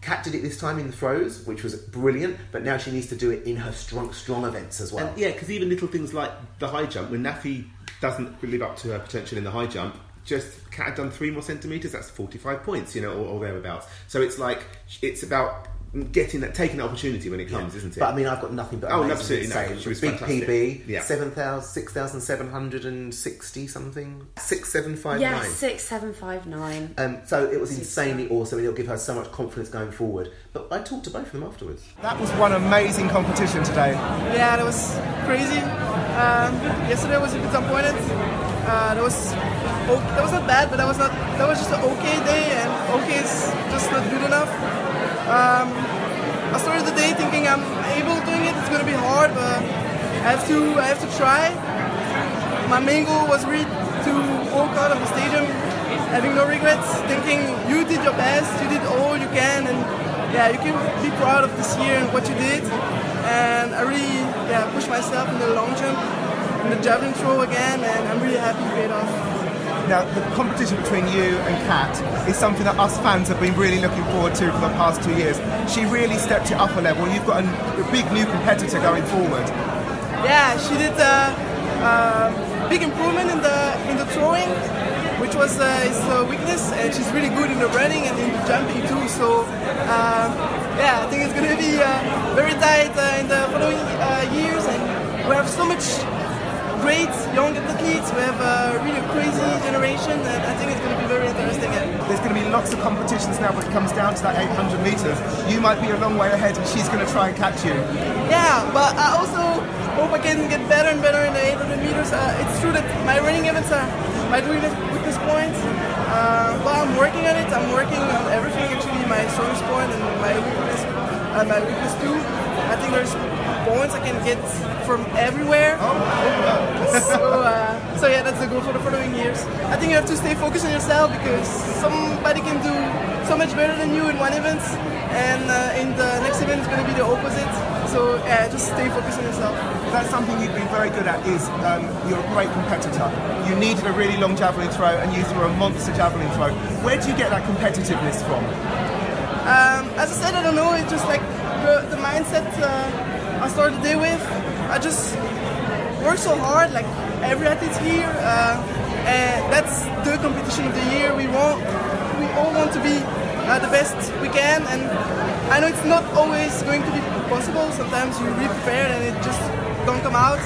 Kat did it this time in the throws, which was brilliant. But now she needs to do it in her strong, strong events as well. And yeah, because even little things like the high jump, when Nafi doesn't live up to her potential in the high jump, just Kat had done three more centimeters. That's forty-five points, you know, or, or thereabouts. So it's like it's about getting that, taking that opportunity when it comes, isn't it? But I mean, I've got nothing but Oh, absolutely to no, say. she was Big fantastic. PB, Yeah. 7,000 6,760 something, six seven five nine. Yeah, six seven five nine. Um, so it was insanely awesome, and it'll give her so much confidence going forward. But I talked to both of them afterwards. That was one amazing competition today. Yeah, that was crazy. Um, yesterday was a bit disappointed. Uh, that was oh, that was not bad, but that was not that was just an okay day, and okay is just not good enough. Um, I started the day thinking I'm able doing it. It's gonna be hard, but I have to I have to try. My main goal was really to walk out of the stadium having no regrets, thinking you did your best, you did all you can, and yeah, you can be proud of this year and what you did. And I really yeah pushed myself in the long jump, in the javelin throw again, and I'm really happy it paid off. Now, the competition between you and Kat is something that us fans have been really looking forward to for the past two years. She really stepped it up a level. You've got a, a big new competitor going forward. Yeah, she did a uh, big improvement in the in the throwing, which was uh, his uh, weakness, and she's really good in the running and in the jumping too. So um, yeah, I think it's going to be uh, very tight uh, in the following uh, years, and we have so much great young athletes. We have a really crazy generation, and I think it's going to be very interesting. There's going to be lots of competitions now when it comes down to that 800 metres. You might be a long way ahead and she's going to try and catch you. Yeah, but I also hope I can get better and better in the 800 meters. Uh, it's true that my running events are my weakness, weakness point, uh, but I'm working on it. I'm working on everything actually, my strongest point and my weakness, uh, my weakness too. I think there's points I can get from everywhere. so, uh, so yeah, that's the goal for the following years. I think you have to stay focused on yourself because somebody can do so much better than you in one event, and uh, in the next event it's going to be the opposite. So yeah, just stay focused on yourself. That's something you've been very good at is um, you're a great competitor. You needed a really long javelin throw and you threw a monster javelin throw. Where do you get that competitiveness from? Um, as I said, I don't know. It's just like the, the mindset uh, I started the day with. I just work so hard, like every athlete here, uh, and that's the competition of the year. We want, we all want to be uh, the best we can, and I know it's not always going to be possible. Sometimes you really prepared and it just don't come out.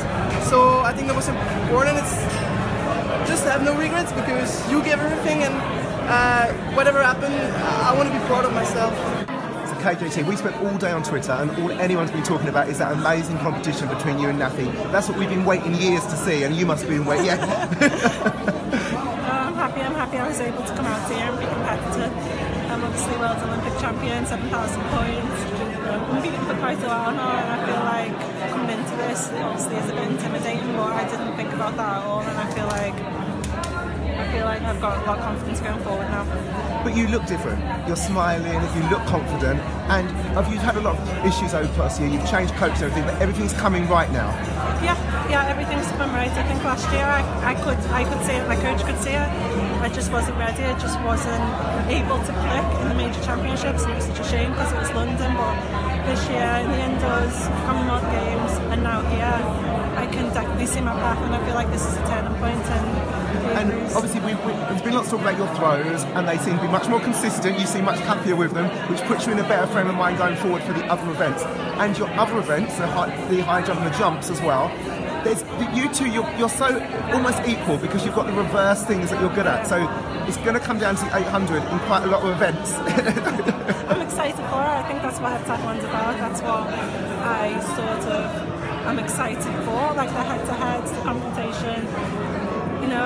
So I think the most important is just have no regrets because you gave everything, and uh, whatever happened, I want to be proud of myself. KJT, we spent all day on Twitter and all anyone's been talking about is that amazing competition between you and Nafi. That's what we've been waiting years to see and you must be in wait. Yeah. *laughs* Uh, I'm happy. I'm happy I was able to come out here and be competitive. I'm obviously world Olympic champion, 7,000 points. I'm beaten for quite a while now, and I feel like coming into this, obviously is a bit intimidating, but I didn't think about that at all, and I feel like feel like I've got a lot of confidence going forward now. But you look different. You're smiling, you look confident, and have you had a lot of issues over the past year? You've changed coaches and everything, but everything's coming right now. Yeah, yeah, everything's come right. I think last year I, I could I could see it, my coach could see it. I just wasn't ready. I just wasn't able to click in the major championships, and it was such a shame because it was London. But this year, in the indoors, Commonwealth Games, and now here, I can definitely see my path, and I feel like this is a turning point. And And obviously, we, we, there's been lots of talk about your throws, and they seem to be much more consistent. You seem much happier with them, which puts you in a better frame of mind going forward for the other events. And your other events, the high, the high jump and the jumps as well. There's you two. You're, you're so almost equal because you've got the reverse things that you're good at. So it's going to come down to 800 in quite a lot of events. *laughs* I'm excited for it. I think that's what heptathlon's about. That's what I sort of am excited for, like the head-to-heads, the confrontation. You know,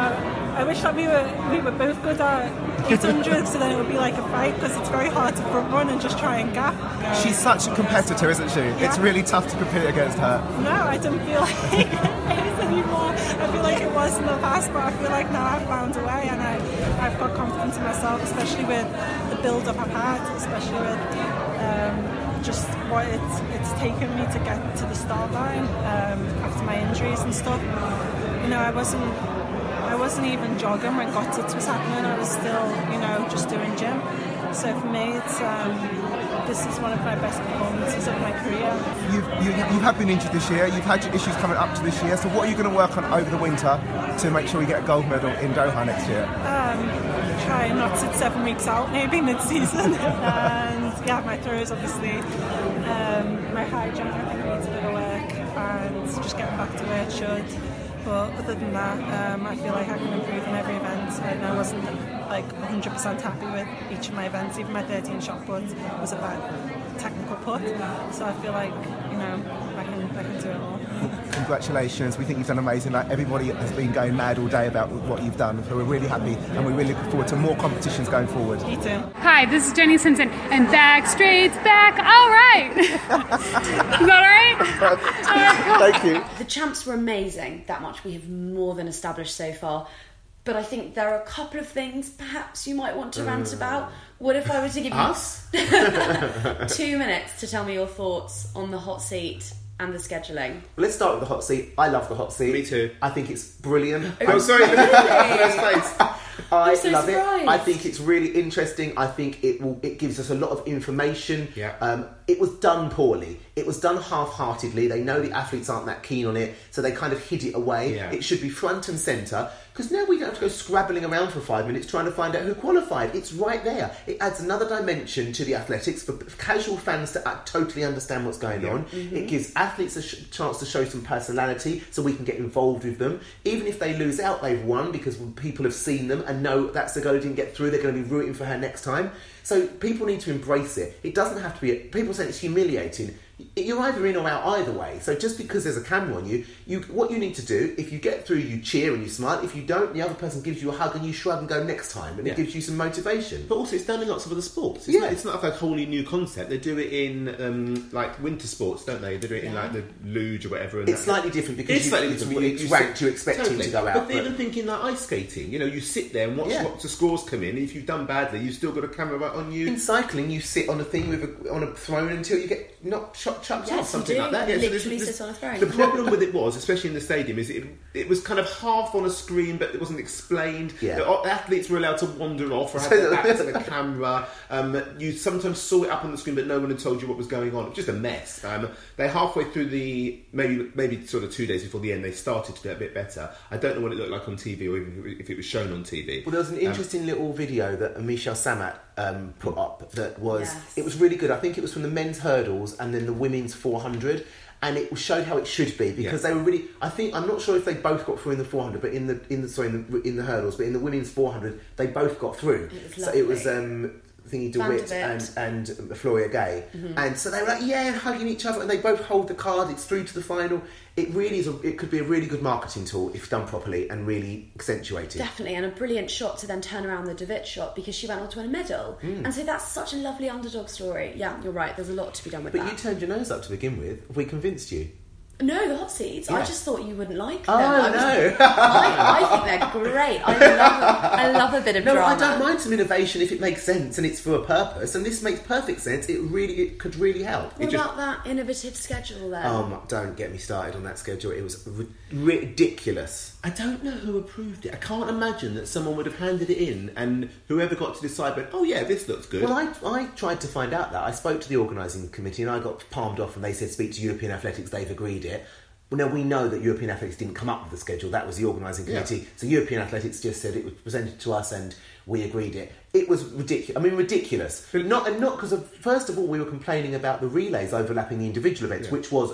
I wish that we were we were both good at 800, so then it would be like a fight because it's very hard to front run and just try and gap. She's such a competitor, isn't she? It's really tough to compete against her. No, I don't feel like it is anymore. I feel like it was in the past, but I feel like now I've found a way and I, I've got confidence in myself, especially with the build up I've had, especially with um, just what it's, it's taken me to get to the start line um, after my injuries and stuff. You know, I wasn't wasn't even jogging when Götzis was happening. I was still, you know, just doing gym. So for me, it's um, this is one of my best performances of my career. You've, you, you have been injured this year. You've had your issues coming up to this year. So what are you going to work on over the winter to make sure you get a gold medal in Doha next year? Um, try not to sit seven weeks out, maybe mid-season, *laughs* and yeah, my throws obviously. Um, my high jump I think needs a bit of work and just getting back to where it should. But other than that, um, I feel like I can improve in every event. And I wasn't like 100% happy with each of my events. Even my 13 shot put was a bad technical put. So I feel like you know I can I can do it all. Congratulations. We think you've done amazing. Like everybody has been going mad all day about what you've done. So we're really happy and we're really looking forward to more competitions going forward. Me too. Hi, this is Jenny Simpson, and Backstraight's back. All right. *laughs* is that all right? Thank you. The champs were amazing. That much we have more than established so far. But I think there are a couple of things perhaps you might want to rant Uh, about. What if I were to give you *laughs* two minutes to tell me your thoughts on the hot seat and the scheduling? Let's start with the hot seat. I love the hot seat. Me too. I think it's brilliant. Oh, I'm sorry. *laughs* sorry. Really? I so love surprised. it. I think it's really interesting. I think it will. It gives us a lot of information. Yeah. Um, it was done poorly. It was done half-heartedly. They know the athletes aren't that keen on it, so they kind of hid it away. Yeah. It should be front and centre because now we don't have to go scrabbling around for five minutes trying to find out who qualified. It's right there. It adds another dimension to the athletics for casual fans to uh, totally understand what's going on. It gives athletes a sh- chance to show some personality so we can get involved with them. Even if they lose out, they've won because people have seen them and know that's the girl who didn't get through. They're going to be rooting for her next time. So people need to embrace it. It doesn't have to be. People say it's humiliating. You're either in or out either way. So just because there's a camera on you, you what you need to do if you get through, you cheer and you smile. If you don't, the other person gives you a hug and you shrug and go next time, and Yeah. it gives you some motivation. But also, it's done in lots of other sports. Yeah. not, it's not like a wholly new concept. They do it in um, like winter sports, don't they? They do it in like the luge or whatever. And It's that- slightly different because it's you- slightly it's different. you ranked, you expect him totally. to go out, But but- even thinking like ice skating, you know, you sit there and watch Yeah. what the scores come in. If you've done badly, you've still got a camera right on you. In cycling, you sit on a thing with a, on a throne until you get not chucked, chucked Yes, off, you something do. like that. You so there's- literally there's- sit on a throne. The problem with it was, especially in the stadium, is it it was kind of half on a screen, but it wasn't explained. Yeah. The athletes were allowed to wander off or have *laughs* their back to the camera. Um, you sometimes saw it up on the screen, but no one had told you what was going on. It was just a mess. Um, they halfway through the maybe maybe sort of two days before the end, they started to get a bit better. I don't know what it looked like on TV or even if it was shown on TV. Well, there was an Um, interesting little video that Michelle Samat um, put up that was Yes. it was really good. I think it was from the men's hurdles and then the women's 400, and it showed how it should be because Yeah. they were really. I think I'm not sure if they both got through in the 400, but in the in the sorry in the, in the hurdles, but in the women's 400 they both got through. It was so it was um, thingy de Witte and and Floria Guei, Mhm. and so they were like yeah, hugging each other, and they both hold the card. It's through to the final. It really is. A, it could be a really good marketing tool if done properly and really accentuated. Definitely, and a brilliant shot to then turn around the Davitt shot because she went on to win a medal. Mm. And so that's such a lovely underdog story. Yeah, you're right. There's a lot to be done with But that. you turned your nose up to begin with. We convinced you? No, the hot seats. I just thought you wouldn't like Oh, them. I was- no. I, I think they're great. I love. I love a bit of No, drama. I don't mind some innovation if it makes sense and it's for a purpose. And this makes perfect sense. It really, it could really help. What It just- about that innovative schedule then? Oh, my, don't get me started on that schedule. It was ri- ridiculous. I don't know who approved it. I can't imagine that someone would have handed it in and whoever got to decide went, oh yeah, this looks good. Well, I, I tried to find out that. I spoke to the organising committee and I got palmed off and they said speak to European Athletics, they've agreed it. Well, now we know that European Athletics didn't come up with the schedule, that was the organising Yeah. committee. So European Athletics just said it was presented to us and we agreed it. It was ridiculous. I mean, ridiculous. Not and not because of first of all we were complaining about the relays overlapping the individual events, Yeah. which was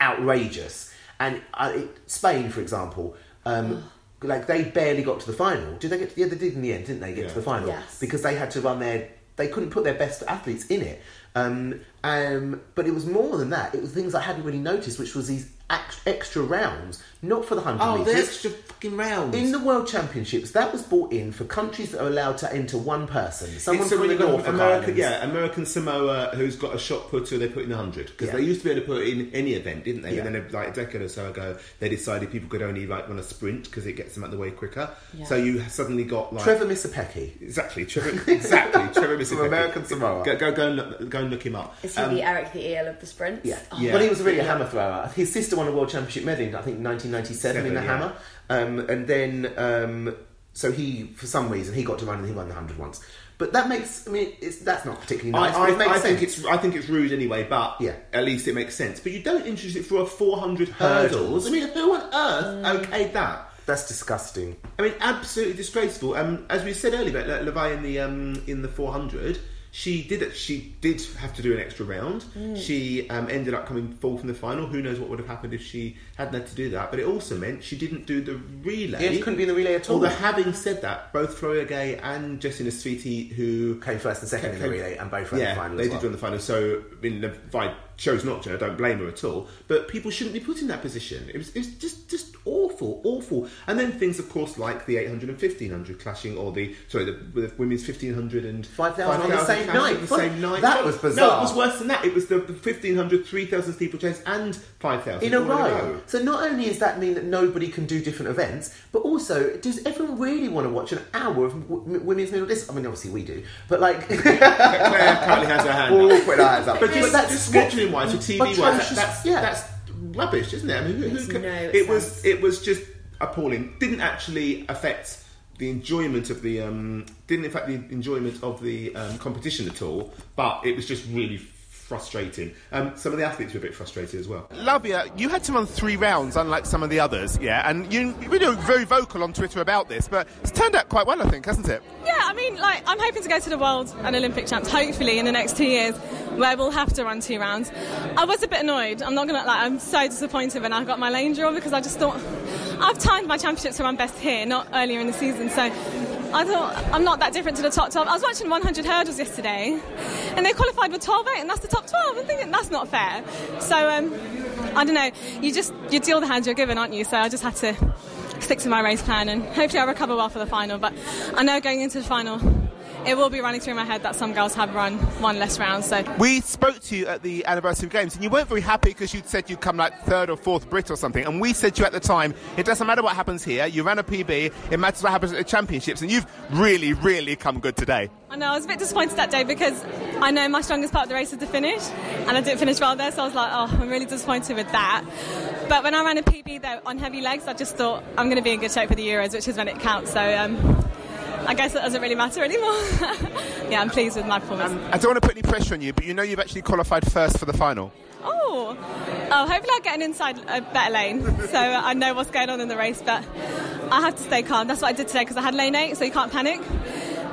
outrageous. And uh, it, Spain, for example, um, *gasps* like they barely got to the final. Did they get? To, yeah, they did in the end, didn't they? Get Yeah. to the final Yes. because they had to run their. They couldn't put their best athletes in it. Um, um, but it was more than that. It was things I hadn't really noticed, which was these act- extra rounds, not for the hundred oh, the meters. extra fucking rounds. In the World Championships, that was brought in for countries that are allowed to enter one person. Someone from the North Norfolk American, Islands. yeah, American Samoa who's got a shot putter they put in 100 because Yeah. they used to be able to put in any event, didn't they? Yeah. And then like a decade or so ago, they decided people could only like run a sprint because it gets them out the way quicker. Yeah. So you suddenly got like Trevor Misipeka. exactly Trevor exactly *laughs* Trevor From Mississippi. American Samoa. Go, go go and look, go and look him up. Is he Um, the Eric the Eel of the sprints? Yeah. Oh, Yeah. Well, he was really a hammer thrower. His sister won a world championship medal in, I think, 1997 in the yeah. hammer. Um, and then, um, so he, for some reason, he got to run and he won the 100 once. But that makes, I mean, it's, that's not particularly I, nice. I, but it makes I sense. think it's I think it's rude anyway, but Yeah. at least it makes sense. But you don't introduce it for a 400 Hurdles. hurdles. I mean, who on earth okayed that? That's disgusting. I mean, absolutely disgraceful. Um, as we said earlier about Le- Levi in the um, in the 400, She did. it. She did have to do an extra round. Mm. She um, ended up coming fourth in the final. Who knows what would have happened if she hadn't had to do that? But it also meant she didn't do the relay. Yeah, she couldn't be in the relay at all. Although having said that, both Floria Guei and Jessina Sweetie, who came first and second in the relay, and both ran yeah, the final. they did well. run the final. So in the fight chose not to. I don't blame her at all. But people shouldn't be put in that position. It was, it was just just awful, awful. And then things, of course, like the 800 and 1500 clashing, or the sorry, the, the women's 1500 and 5,000 on the same night. the same night. That was bizarre. No, it was worse than that. It was the, the 1500, 3000 steeplechase, and 5000 in a row. So not only does that mean that nobody can do different events, but also does everyone really want to watch an hour of women's middle distance? I mean, obviously we do, but like *laughs* Claire currently has her hand. Up. all putting our hands up. But just, But just that's scheduling wise, for TV wise, that, that's yeah. that's rubbish, isn't it? I mean, who, who can, no it was it was just appalling. Didn't actually affect the enjoyment of the um, didn't affect the enjoyment of the um, competition at all. But it was just really frustrating. Um, some of the athletes were a bit frustrated as well. Laviai, you had to run three rounds, unlike some of the others, yeah, and you, you've been very vocal on Twitter about this, but it's turned out quite well, I think, hasn't it? Yeah, I mean, like, I'm hoping to go to the World and Olympic Champs, hopefully in the next two years, where we'll have to run two rounds. I was a bit annoyed. I'm not gonna like. I'm so disappointed when I got my lane draw because I just thought I've timed my championships to run best here, not earlier in the season. So I thought I'm not that different to the top 12. I was watching 100 hurdles yesterday, and they qualified with 12.8, and that's the top 12. I'm thinking that's not fair. So um, I don't know. You just you deal the hand you're given, aren't you? So I just had to stick to my race plan, and hopefully I'll recover well for the final. But I know going into the final, it will be running through my head that some girls have run one less round. So We spoke to you at the anniversary games, and you weren't very happy because you'd said you'd come like third or fourth Brit or something. And we said to you at the time, it doesn't matter what happens here. You ran a PB. It matters what happens at the championships, and you've really, really come good today. I know I was a bit disappointed that day because I know my strongest part of the race is the finish, and I didn't finish well there, so I was like, oh, I'm really disappointed with that. But when I ran a PB though on heavy legs, I just thought I'm going to be in good shape for the Euros, which is when it counts. So um, I guess it doesn't really matter anymore. *laughs* yeah, I'm pleased with my performance. I don't want to put any pressure on you, but you know you've actually qualified first for the final. Oh, oh, hopefully I'll get an inside a better lane, so I know what's going on in the race. But I have to stay calm. That's what I did today because I had lane eight, so you can't panic.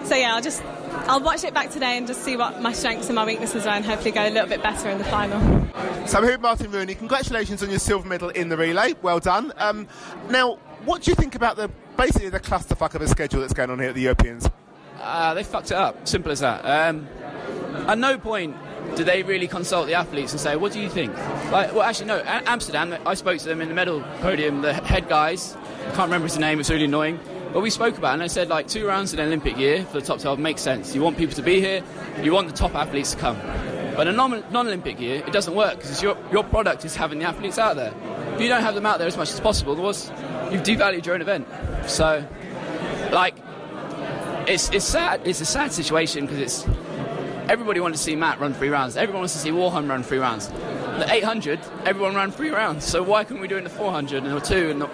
So yeah, I'll just I'll watch it back today and just see what my strengths and my weaknesses are, and hopefully go a little bit better in the final. So I'm here with Martin Rooney. Congratulations on your silver medal in the relay. Well done. Um, now, what do you think about the basically the clusterfuck of a schedule that's going on here at the Europeans? Uh, they fucked it up. Simple as that. Um, at no point do they really consult the athletes and say, "What do you think?" Like, well, actually, no. A- Amsterdam. I spoke to them in the medal podium. The head guys. I can't remember his name. It's really annoying. But we spoke about it, and they said like two rounds in an Olympic year for the top 12 makes sense. You want people to be here. You want the top athletes to come. But in a non- non-Olympic year, it doesn't work because your your product is having the athletes out there. If you don't have them out there as much as possible, you've devalued your own event. So, like, it's it's sad. It's a sad situation because it's everybody wanted to see Matt run three rounds. Everyone wants to see Warholm run three rounds. The 800, everyone ran three rounds. So why couldn't we do it in the 400 and or two? And not,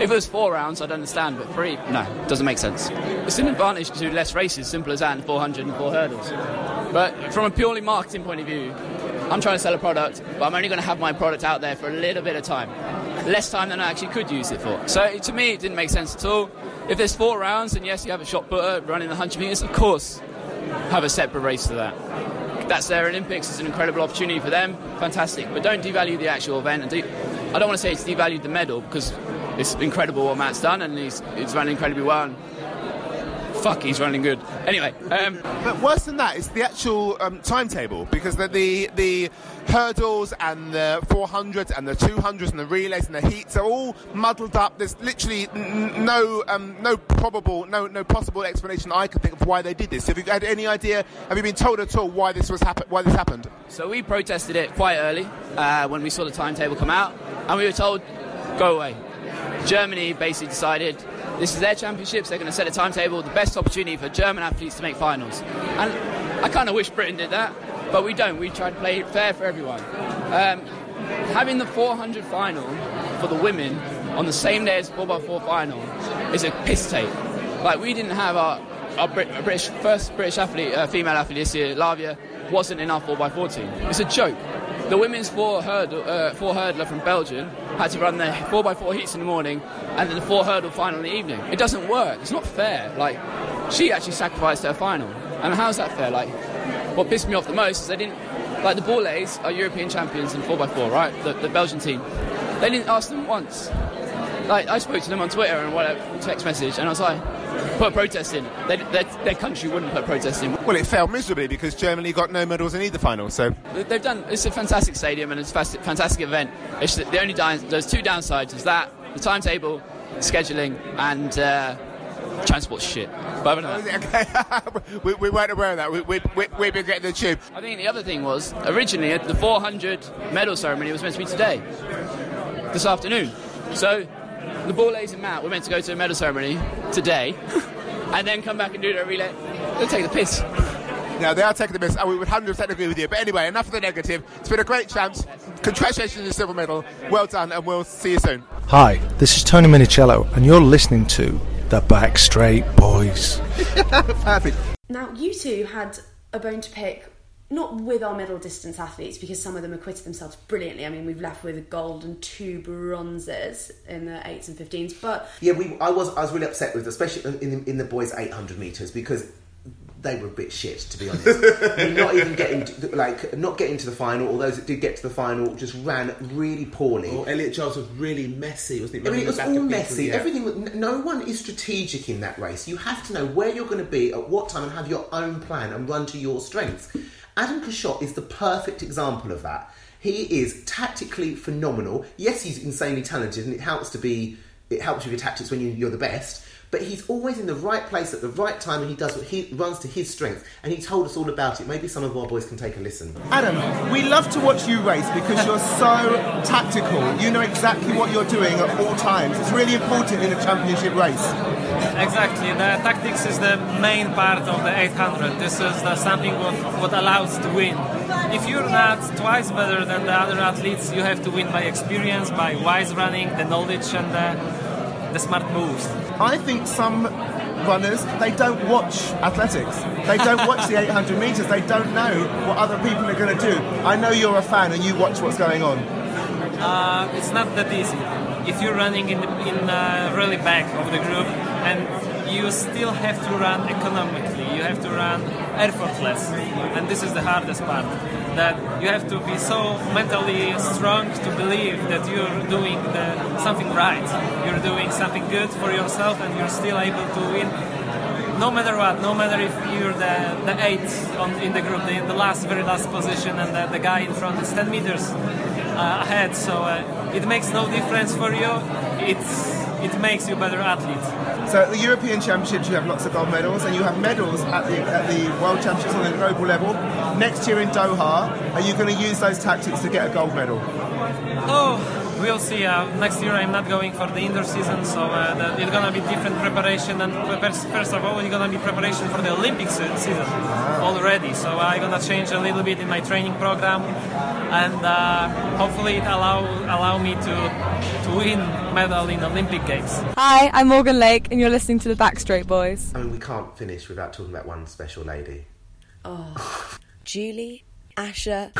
if it was four rounds, I'd understand, but three, no, doesn't make sense. It's an advantage to do less races, simple as that, and 400 and four hurdles. But from a purely marketing point of view, I'm trying to sell a product, but I'm only going to have my product out there for a little bit of time. Less time than I actually could use it for. So to me, it didn't make sense at all. If there's four rounds, and yes, you have a shot putter running the 100 metres, of course, have a separate race to that. That's their Olympics. It's an incredible opportunity for them. Fantastic. But don't devalue the actual event. And do, I don't want to say it's devalued the medal because it's incredible what Matt's done and he's, he's run incredibly well. And fuck, he's running good. Anyway, um, But worse than that is the actual um, timetable because the, the the hurdles and the 400s and the 200s and the relays and the heats are all muddled up. There's literally n- n- no um, no probable no no possible explanation I can think of why they did this. Have you had any idea? Have you been told at all why this was happen- why this happened? So we protested it quite early uh, when we saw the timetable come out, and we were told, go away. Germany basically decided this is their championships, they're going to set a timetable, the best opportunity for German athletes to make finals. And I kind of wish Britain did that, but we don't. We try to play fair for everyone. Um, having the 400 final for the women on the same day as 4x4 final is a piss take. Like, we didn't have our, our Brit- British first British athlete, uh, female athlete this year, Laviai, wasn't in our 4x4 team. It's a joke. The women's four, hurdle, uh, four hurdler from Belgium had to run their 4x4 heats in the morning and then the four hurdle final in the evening. It doesn't work. It's not fair. Like, she actually sacrificed her final. And how's that fair? Like, what pissed me off the most is they didn't like the Borlées are European champions in 4x4, right? The, the Belgian team. They didn't ask them once. Like I spoke to them on Twitter and whatever text message, and I was like, put a protest in. They, their, their country wouldn't put a protest in. Well, it failed miserably because Germany got no medals in either final. So They've done. It's a fantastic stadium and it's a fantastic event. It's the, only down, there's two downsides: is that the timetable, scheduling, and uh, transport shit. But than *laughs* *laughs* we, we weren't aware of that. We, we, we, we've been getting the tube. I think the other thing was originally the 400 medal ceremony was meant to be today, this afternoon. So the Borlées and Matt were meant to go to a medal ceremony today, *laughs* and then come back and do their relay. They'll take the piss. No, they are taking the miss, and we would 100% agree with you. But anyway, enough of the negative. It's been a great champs. Congratulations on the silver medal. Well done, and we'll see you soon. Hi, this is Tony Minichiello, and you're listening to the Back Straight Boys. *laughs* *laughs* Perfect. Now, you two had a bone to pick, not with our middle distance athletes, because some of them acquitted themselves brilliantly. I mean, we've left with a gold and two bronzes in the 8s and 15s, but Yeah, we. I was. I was really upset with, especially in the, in the boys' 800 meters because they were a bit shit, to be honest. *laughs* I mean, not even getting to, like not getting to the final, or those that did get to the final just ran really poorly. Oh, Elliot Giles was really messy, wasn't he? I mean, it was all the people, messy. yeah. Everything. was- n- No one is strategic in that race. You have to know where you're going to be at what time and have your own plan and run to your strengths. Adam Kszczot is the perfect example of that. He is tactically phenomenal. Yes, he's insanely talented, and it helps to be. It helps with your tactics when you, you're the best. But he's always in the right place at the right time, and he does what he runs to his strength. And he told us all about it. Maybe some of our boys can take a listen. Adam, we love to watch you race because you're so tactical. You know exactly what you're doing at all times. It's really important in a championship race. Exactly. The tactics is the main part of the 800. This is the something what, what allows to win. If you're not twice better than the other athletes, you have to win by experience, by wise running, the knowledge, and the, the smart moves. I think some runners they don't watch athletics. They don't watch the *laughs* 800 meters. They don't know what other people are going to do. I know you're a fan and you watch what's going on. Uh, it's not that easy. If you're running in the, in uh, really back of the group and you still have to run economically, you have to run effortless, and this is the hardest part. That you have to be so mentally strong to believe that you're doing the, something right, you're doing something good for yourself, and you're still able to win. No matter what, no matter if you're the, the eighth on, in the group, the, the last, very last position, and the, the guy in front is 10 meters uh, ahead, so uh, it makes no difference for you. It's it makes you a better athlete. So at the European Championships, you have lots of gold medals, and you have medals at the at the World Championships on the global level. Next year in Doha, are you going to use those tactics to get a gold medal? Oh, we'll see. Uh, next year I'm not going for the indoor season, so uh, the, it's gonna be different preparation. And first, first of all, it's gonna be preparation for the Olympic se- season already. So I'm gonna change a little bit in my training program, and uh, hopefully it allow allow me to to win medal in Olympic Games. Hi, I'm Morgan Lake, and you're listening to the Backstreet Boys. I mean, we can't finish without talking about one special lady. Oh, *laughs* Julie, Asher. *laughs*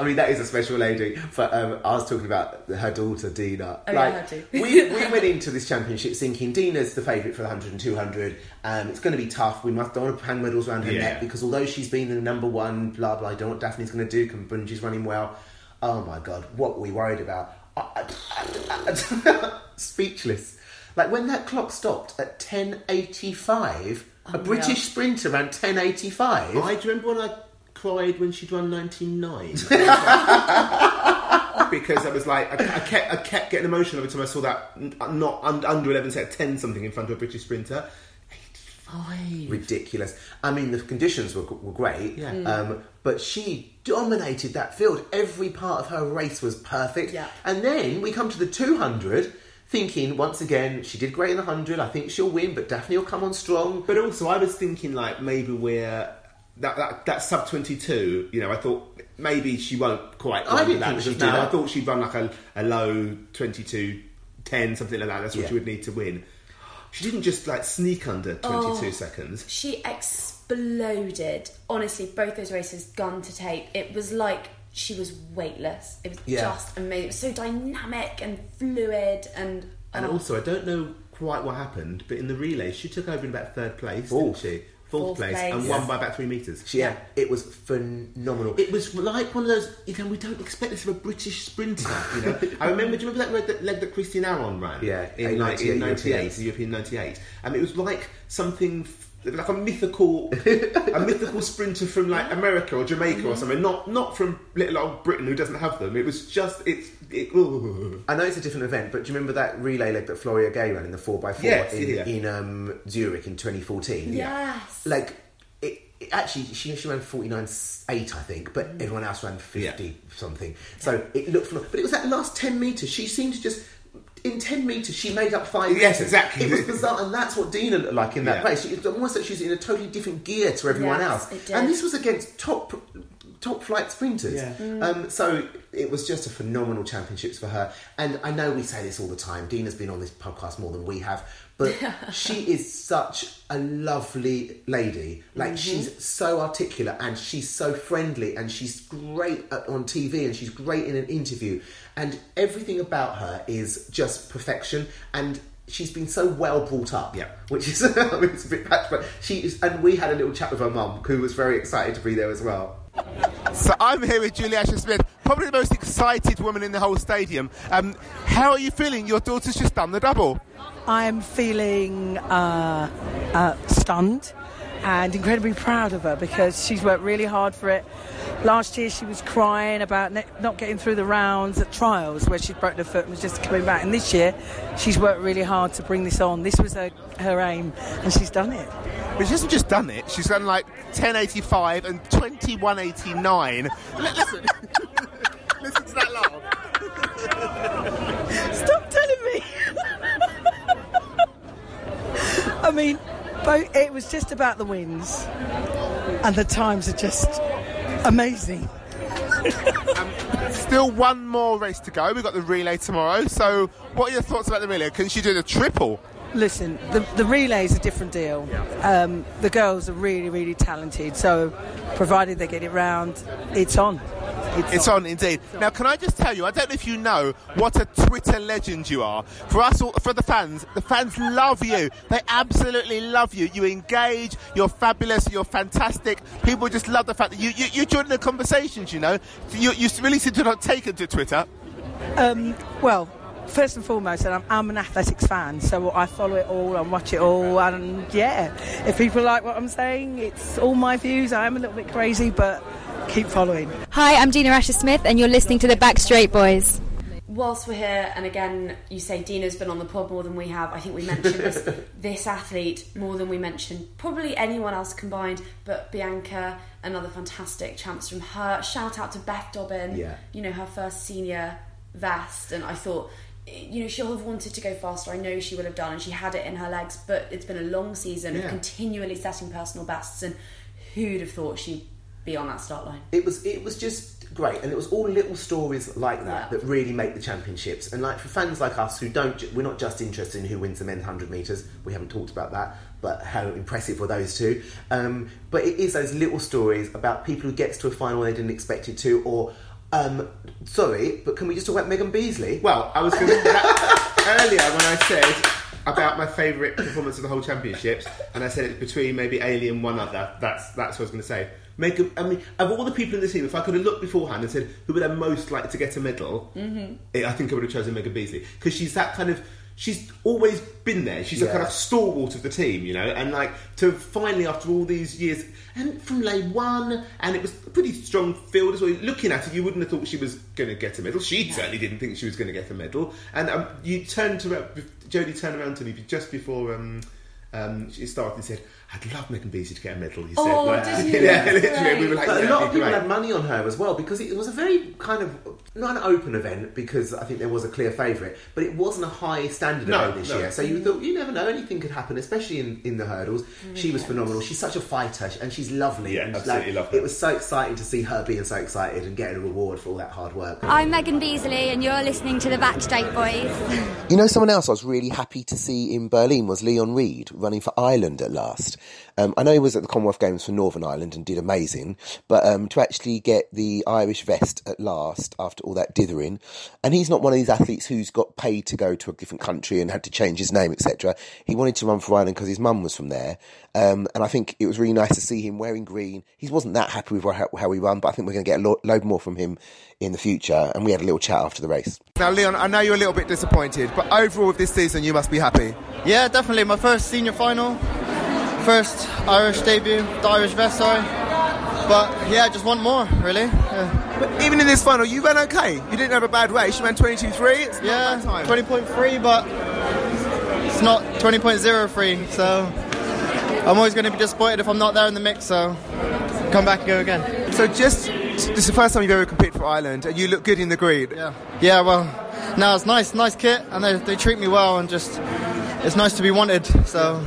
I mean, that is a special lady. But um, I was talking about her daughter, Dina. Oh, yeah, her too. we, we *laughs* went into this championship thinking Dina's the favourite for the 100 and 200. Um, it's going to be tough. We must don't want to hang medals around her Yeah. neck because although she's been the number one, blah, blah, I don't know what Dafne's going to do. Kambundji's running well. Oh my God, what were we worried about? *laughs* Speechless. Like when that clock stopped at 10.85, a Oh, British yeah. sprinter ran 10.85. I do you remember when I cried when she'd run 99? *laughs* because I was like, I, I kept, I kept getting emotional every time I saw that not under 11 set 10 something in front of a British sprinter. 85. ridiculous. I mean, the conditions were, were great, Yeah. Mm. um, but she dominated that field. Every part of her race was perfect. Yeah. And then we come to the 200, thinking once again, she did great in the 100. I think she'll win, but Dafne will come on strong. But also, I was thinking like maybe we're that that, that sub twenty two. You know, I thought maybe she won't quite. I didn't that think she she did. did. I thought she'd run like a, a low 22, 10, something like that. That's what Yeah. she would need to win. She didn't just like sneak under twenty two Oh. seconds. She exploded. Honestly, both those races, gun to tape. It was like she was weightless. It was Yeah. just amazing. It was so dynamic and fluid and. And oh. also, I don't know quite what happened, but in the relay, she took over in about third place, Fourth. didn't she? Fourth, Fourth place, place. and Yeah. won by about three metres. Yeah, it was phenomenal. It was like one of those, you know, we don't expect this of a British sprinter, you know. *laughs* I remember, do you remember that leg that, leg that Christine Arron ran? Yeah, in, in like, in 98, 98, the European 98. And it was like something, f- like a mythical, *laughs* a mythical sprinter from like America or Jamaica or something, not not from little old Britain who doesn't have them. It was just, it's, it, ooh. I know it's a different event, but do you remember that relay leg that Floria Guei ran in the 4x4 Yes, in, yeah. in um, Zurich in 2014? Yes. Like, it, it actually, she, she ran 49.8, I think, but Mm. everyone else ran 50 something. So it looked phenomenal. But it was that last 10 metres, she seemed to just. In 10 metres, she made up 5 Yes, metres. exactly. It was bizarre, and that's what Dina looked like in that Yeah. race. It's almost like she's in a totally different gear to everyone Yes, else. it did. And this was against top top flight sprinters. Yeah. Mm. Um, so it was just a phenomenal championships for her. And I know we say this all the time. Dina's been on this podcast more than we have, but *laughs* she is such a lovely lady. Like she's so articulate and she's so friendly and she's great at, on TV and she's great in an interview. And everything about her is just perfection. And she's been so well brought up. Yeah. Which is, *laughs* I mean, it's a bit patch, but she is, and we had a little chat with her mum who was very excited to be there as well. So I'm here with Julie Asher Smith, probably the most excited woman in the whole stadium. Um, how are you feeling? Your daughter's just done the double. I'm feeling uh, uh, stunned and incredibly proud of her because she's worked really hard for it. Last year she was crying about ne- not getting through the rounds at trials where she'd broken her foot and was just coming back. And this year she's worked really hard to bring this on. This was her, her aim and she's done it. But she hasn't just done it, she's done like 1085 and 2189. Listen, *laughs* listen to that laugh. Stop telling me. I mean, both, it was just about the wins, and the times are just amazing. Still one more race to go. We've got the relay tomorrow. So, what are your thoughts about the relay? Can she do the triple? Listen, the, the relay is a different deal. Um, the girls are really, really talented. So, provided they get it round, it's on. It's, on. indeed. Now, can I just tell you? I don't know if you know what a Twitter legend you are. For us, all, for the fans, the fans love you. They absolutely love you. You engage. You're fabulous. You're fantastic. People just love the fact that you you, you join the conversations. You know, you, you really seem to not taken to Twitter. Um, well, first and foremost, and I'm, I'm an athletics fan, so I follow it all and watch it all. And yeah, if people like what I'm saying, it's all my views. I am a little bit crazy, but keep following. Hi, I'm Dina Asher Smith, and you're listening to the Backstraight Boys. Whilst we're here, and again, you say Dina's been on the pod more than we have. I think we mentioned this, *laughs* this athlete more than we mentioned probably anyone else combined. But Bianca, another fantastic chance from her. Shout out to Beth Dobbin. Yeah. You know her first senior vest, and I thought. You know, she'll have wanted to go faster. I know she would have done, and she had it in her legs. But it's been a long season Yeah. of continually setting personal bests, and who'd have thought she'd be on that start line? It was it was just great, and it was all little stories like that Yeah. that really make the championships. And like for fans like us who don't, we're not just interested in who wins the men's hundred meters. We haven't talked about that, but how impressive were those two? Um, but it is those little stories about people who gets to a final they didn't expect it to, or um, sorry, but can we just talk about Meghan Beesley? Well, I was going to earlier when I said about my favourite performance of the whole championships, and I said it's between maybe Ailey and one other. That's that's what I was going to say. Meghan, I mean, of all the people in the team, if I could have looked beforehand and said who would I most like to get a medal, Mm-hmm. it, I think I would have chosen Meghan Beesley because she's that kind of. She's always been there. She's a kind of stalwart of the team, you know. And like to finally, after all these years, and from lane one, and it was a pretty strong field as well. Looking at it, you wouldn't have thought she was going to get a medal. She certainly didn't think she was going to get a medal. And um, you turned to Jodie turned around to me just before um, um, she started and said, "I'd love Meghan Beesley to get a medal." He said, Oh, like, did *laughs* you? yeah, literally. We were like, But yeah, a lot of people great. had money on her as well because it was a very kind of not an open event because I think there was a clear favourite, but it wasn't a high standard No, event this no. year. So you thought you never know anything could happen, especially in, in the hurdles. She was phenomenal. She's such a fighter and she's lovely. Yeah, and absolutely love her. It was so exciting to see her being so excited and getting a reward for all that hard work. I'm Meghan Beesley, and you're listening to the Backstraight Boys. You know, someone else I was really happy to see in Berlin was Leon Reid running for Ireland at last. Um, I know he was at the Commonwealth Games for Northern Ireland and did amazing, but um, to actually get the Irish vest at last after all that dithering, and he's not one of these athletes who's got paid to go to a different country and had to change his name, etc. He wanted to run for Ireland because his mum was from there, um, and I think it was really nice to see him wearing green. He wasn't that happy with how, how he ran, but I think we're going to get a lo- load more from him in the future. And we had a little chat after the race. Now, Leon, I know you're a little bit disappointed, but overall with this season, you must be happy. Yeah, definitely. My first senior final, first Irish debut, the Irish vest, sorry. But yeah, just want more, really. Yeah. But even in this final, you ran okay. You didn't have a bad race. You ran 22.3. It's yeah, not a bad time. 20.3, but it's not 20.03. So I'm always going to be disappointed if I'm not there in the mix. So come back and go again. So just, this is the first time you've ever competed for Ireland, and you look good in the green. Yeah. Yeah. Well, now it's nice, nice kit, and they, they treat me well, and just it's nice to be wanted. So.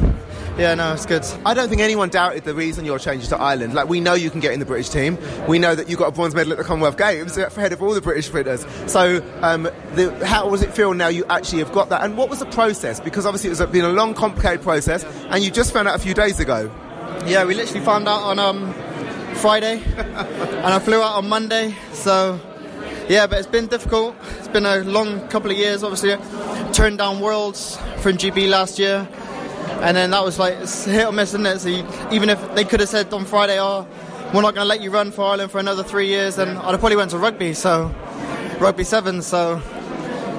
Yeah, no, it's good. I don't think anyone doubted the reason you're changing to Ireland. Like, we know you can get in the British team. We know that you got a bronze medal at the Commonwealth Games ahead of all the British sprinters. So, um, the, how does it feel now you actually have got that? And what was the process? Because obviously it's been a long, complicated process, and you just found out a few days ago. Yeah, we literally found out on um, Friday, *laughs* and I flew out on Monday. So, yeah, but it's been difficult. It's been a long couple of years. Obviously, turned down Worlds from GB last year, and then that was like hit or miss, isn't it? So you, even if they could have said on Friday, "Oh, we're not going to let you run for Ireland for another three years," then I'd have probably went to rugby. So, rugby seven. So,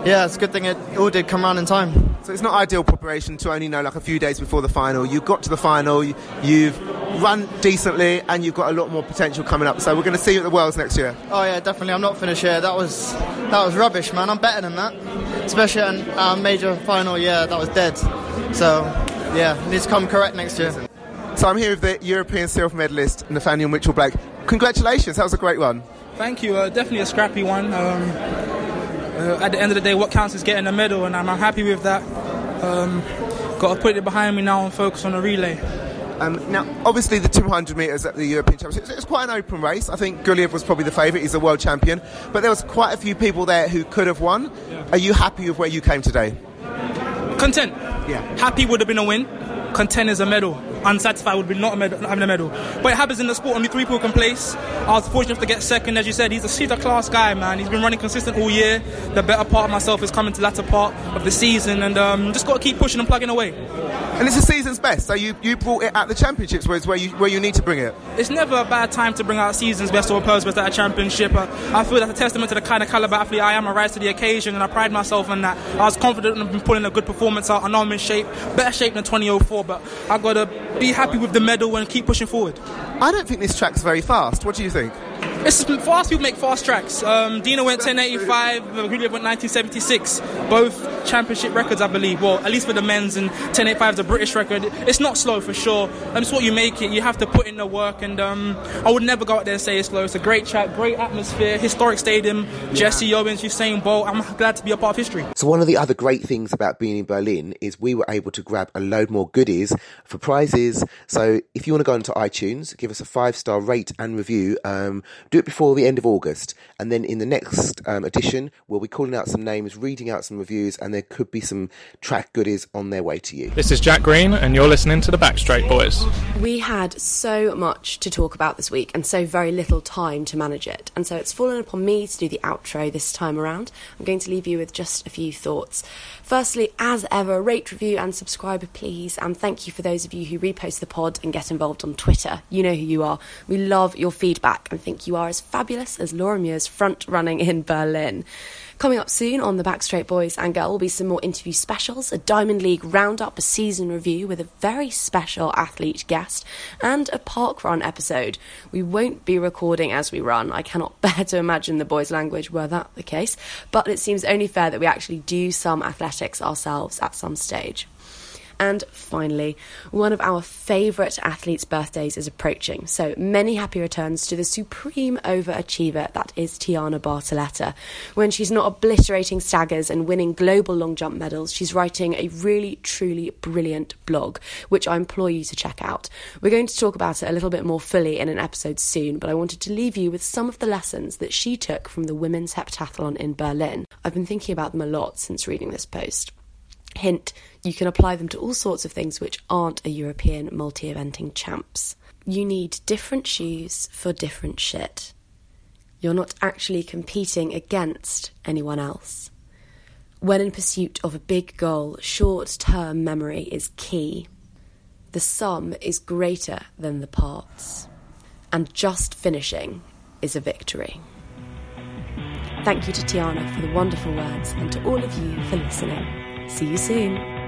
yeah, it's a good thing it all did come around in time. So it's not ideal preparation to only know like a few days before the final. You got to the final, you- you've run decently, and you've got a lot more potential coming up. So we're going to see you at the Worlds next year. Oh yeah, definitely. I'm not finished here. That was that was rubbish, man. I'm better than that. Especially at our major final. Yeah, that was dead. So yeah, it needs to come correct next year. So I'm here with the European silver medalist Nethaneel Mitchell Blake. Congratulations, that was a great one. Thank you. Uh, definitely a scrappy one. Um, uh, at the end of the day, what counts is getting a medal, and I'm, I'm happy with that. Um, got to put it behind me now and focus on the relay. Um, now, obviously, the 200 metres at the European Championships, it's quite an open race. I think Guliyev was probably the favourite, he's a world champion. But there was quite a few people there who could have won. Are you happy with where you came today? Content. Yeah. Happy would have been a win. Content is a medal. Unsatisfied would be not a medal, not having a medal. But it happens in the sport. Only three people can place. I was fortunate enough to get second, as you said. He's a he's a class guy, man. He's been running consistent all year. The better part of myself is coming to the latter part of the season, and um, just got to keep pushing and plugging away. And it's the season's best, so you, you brought it at the championships, where, it's where, you, where you need to bring it. It's never a bad time to bring out season's best or opposed best at a championship. Uh, I feel that's a testament to the kind of caliber athlete I am. I rise to the occasion, and I pride myself on that. I was confident in pulling a good performance out. I know I'm in shape, better shape than 2004, but I got to be happy with the medal and keep pushing forward. I don't think this track's very fast. What do you think? It's fast people make fast tracks. Um, Dina went 1085, Guliyev went 1976. Both championship records, I believe. Well, at least for the men's, and 1085 is a British record. It's not slow for sure. Um, it's what you make it. You have to put in the work, and um, I would never go out there and say it's slow. It's a great track, great atmosphere, historic stadium. Jesse Owens, Usain Bolt. I'm glad to be a part of history. So one of the other great things about being in Berlin is we were able to grab a load more goodies for prizes. So if you want to go onto iTunes, give us a five star rate and review. Um, do it before the end of August, and then in the next um, edition, we'll be calling out some names, reading out some reviews, and there could be some track goodies on their way to you. This is Jack Green, and you're listening to the Backstraight Boys. We had so much to talk about this week and so very little time to manage it. And so it's fallen upon me to do the outro this time around. I'm going to leave you with just a few thoughts. Firstly, as ever, rate, review, and subscribe, please. And thank you for those of you who repost the pod and get involved on Twitter. You know who you are. We love your feedback and think you are as fabulous as Laura Muir's front running in Berlin. Coming up soon on the Backstraight Boys and Girl will be some more interview specials, a Diamond League roundup, a season review with a very special athlete guest, and a park run episode. We won't be recording as we run. I cannot *laughs* bear to imagine the boys' language were that the case, but it seems only fair that we actually do some athletics ourselves at some stage. And finally, one of our favourite athletes' birthdays is approaching, so many happy returns to the supreme overachiever that is Tianna Bartoletta. When she's not obliterating staggers and winning global long jump medals, she's writing a really, truly brilliant blog, which I implore you to check out. We're going to talk about it a little bit more fully in an episode soon, but I wanted to leave you with some of the lessons that she took from the women's heptathlon in Berlin. I've been thinking about them a lot since reading this post. Hint, you can apply them to all sorts of things which aren't a European multi eventing champs. You need different shoes for different shit. You're not actually competing against anyone else. When in pursuit of a big goal, short term memory is key. The sum is greater than the parts. And just finishing is a victory. Thank you to Tianna for the wonderful words and to all of you for listening. See you soon.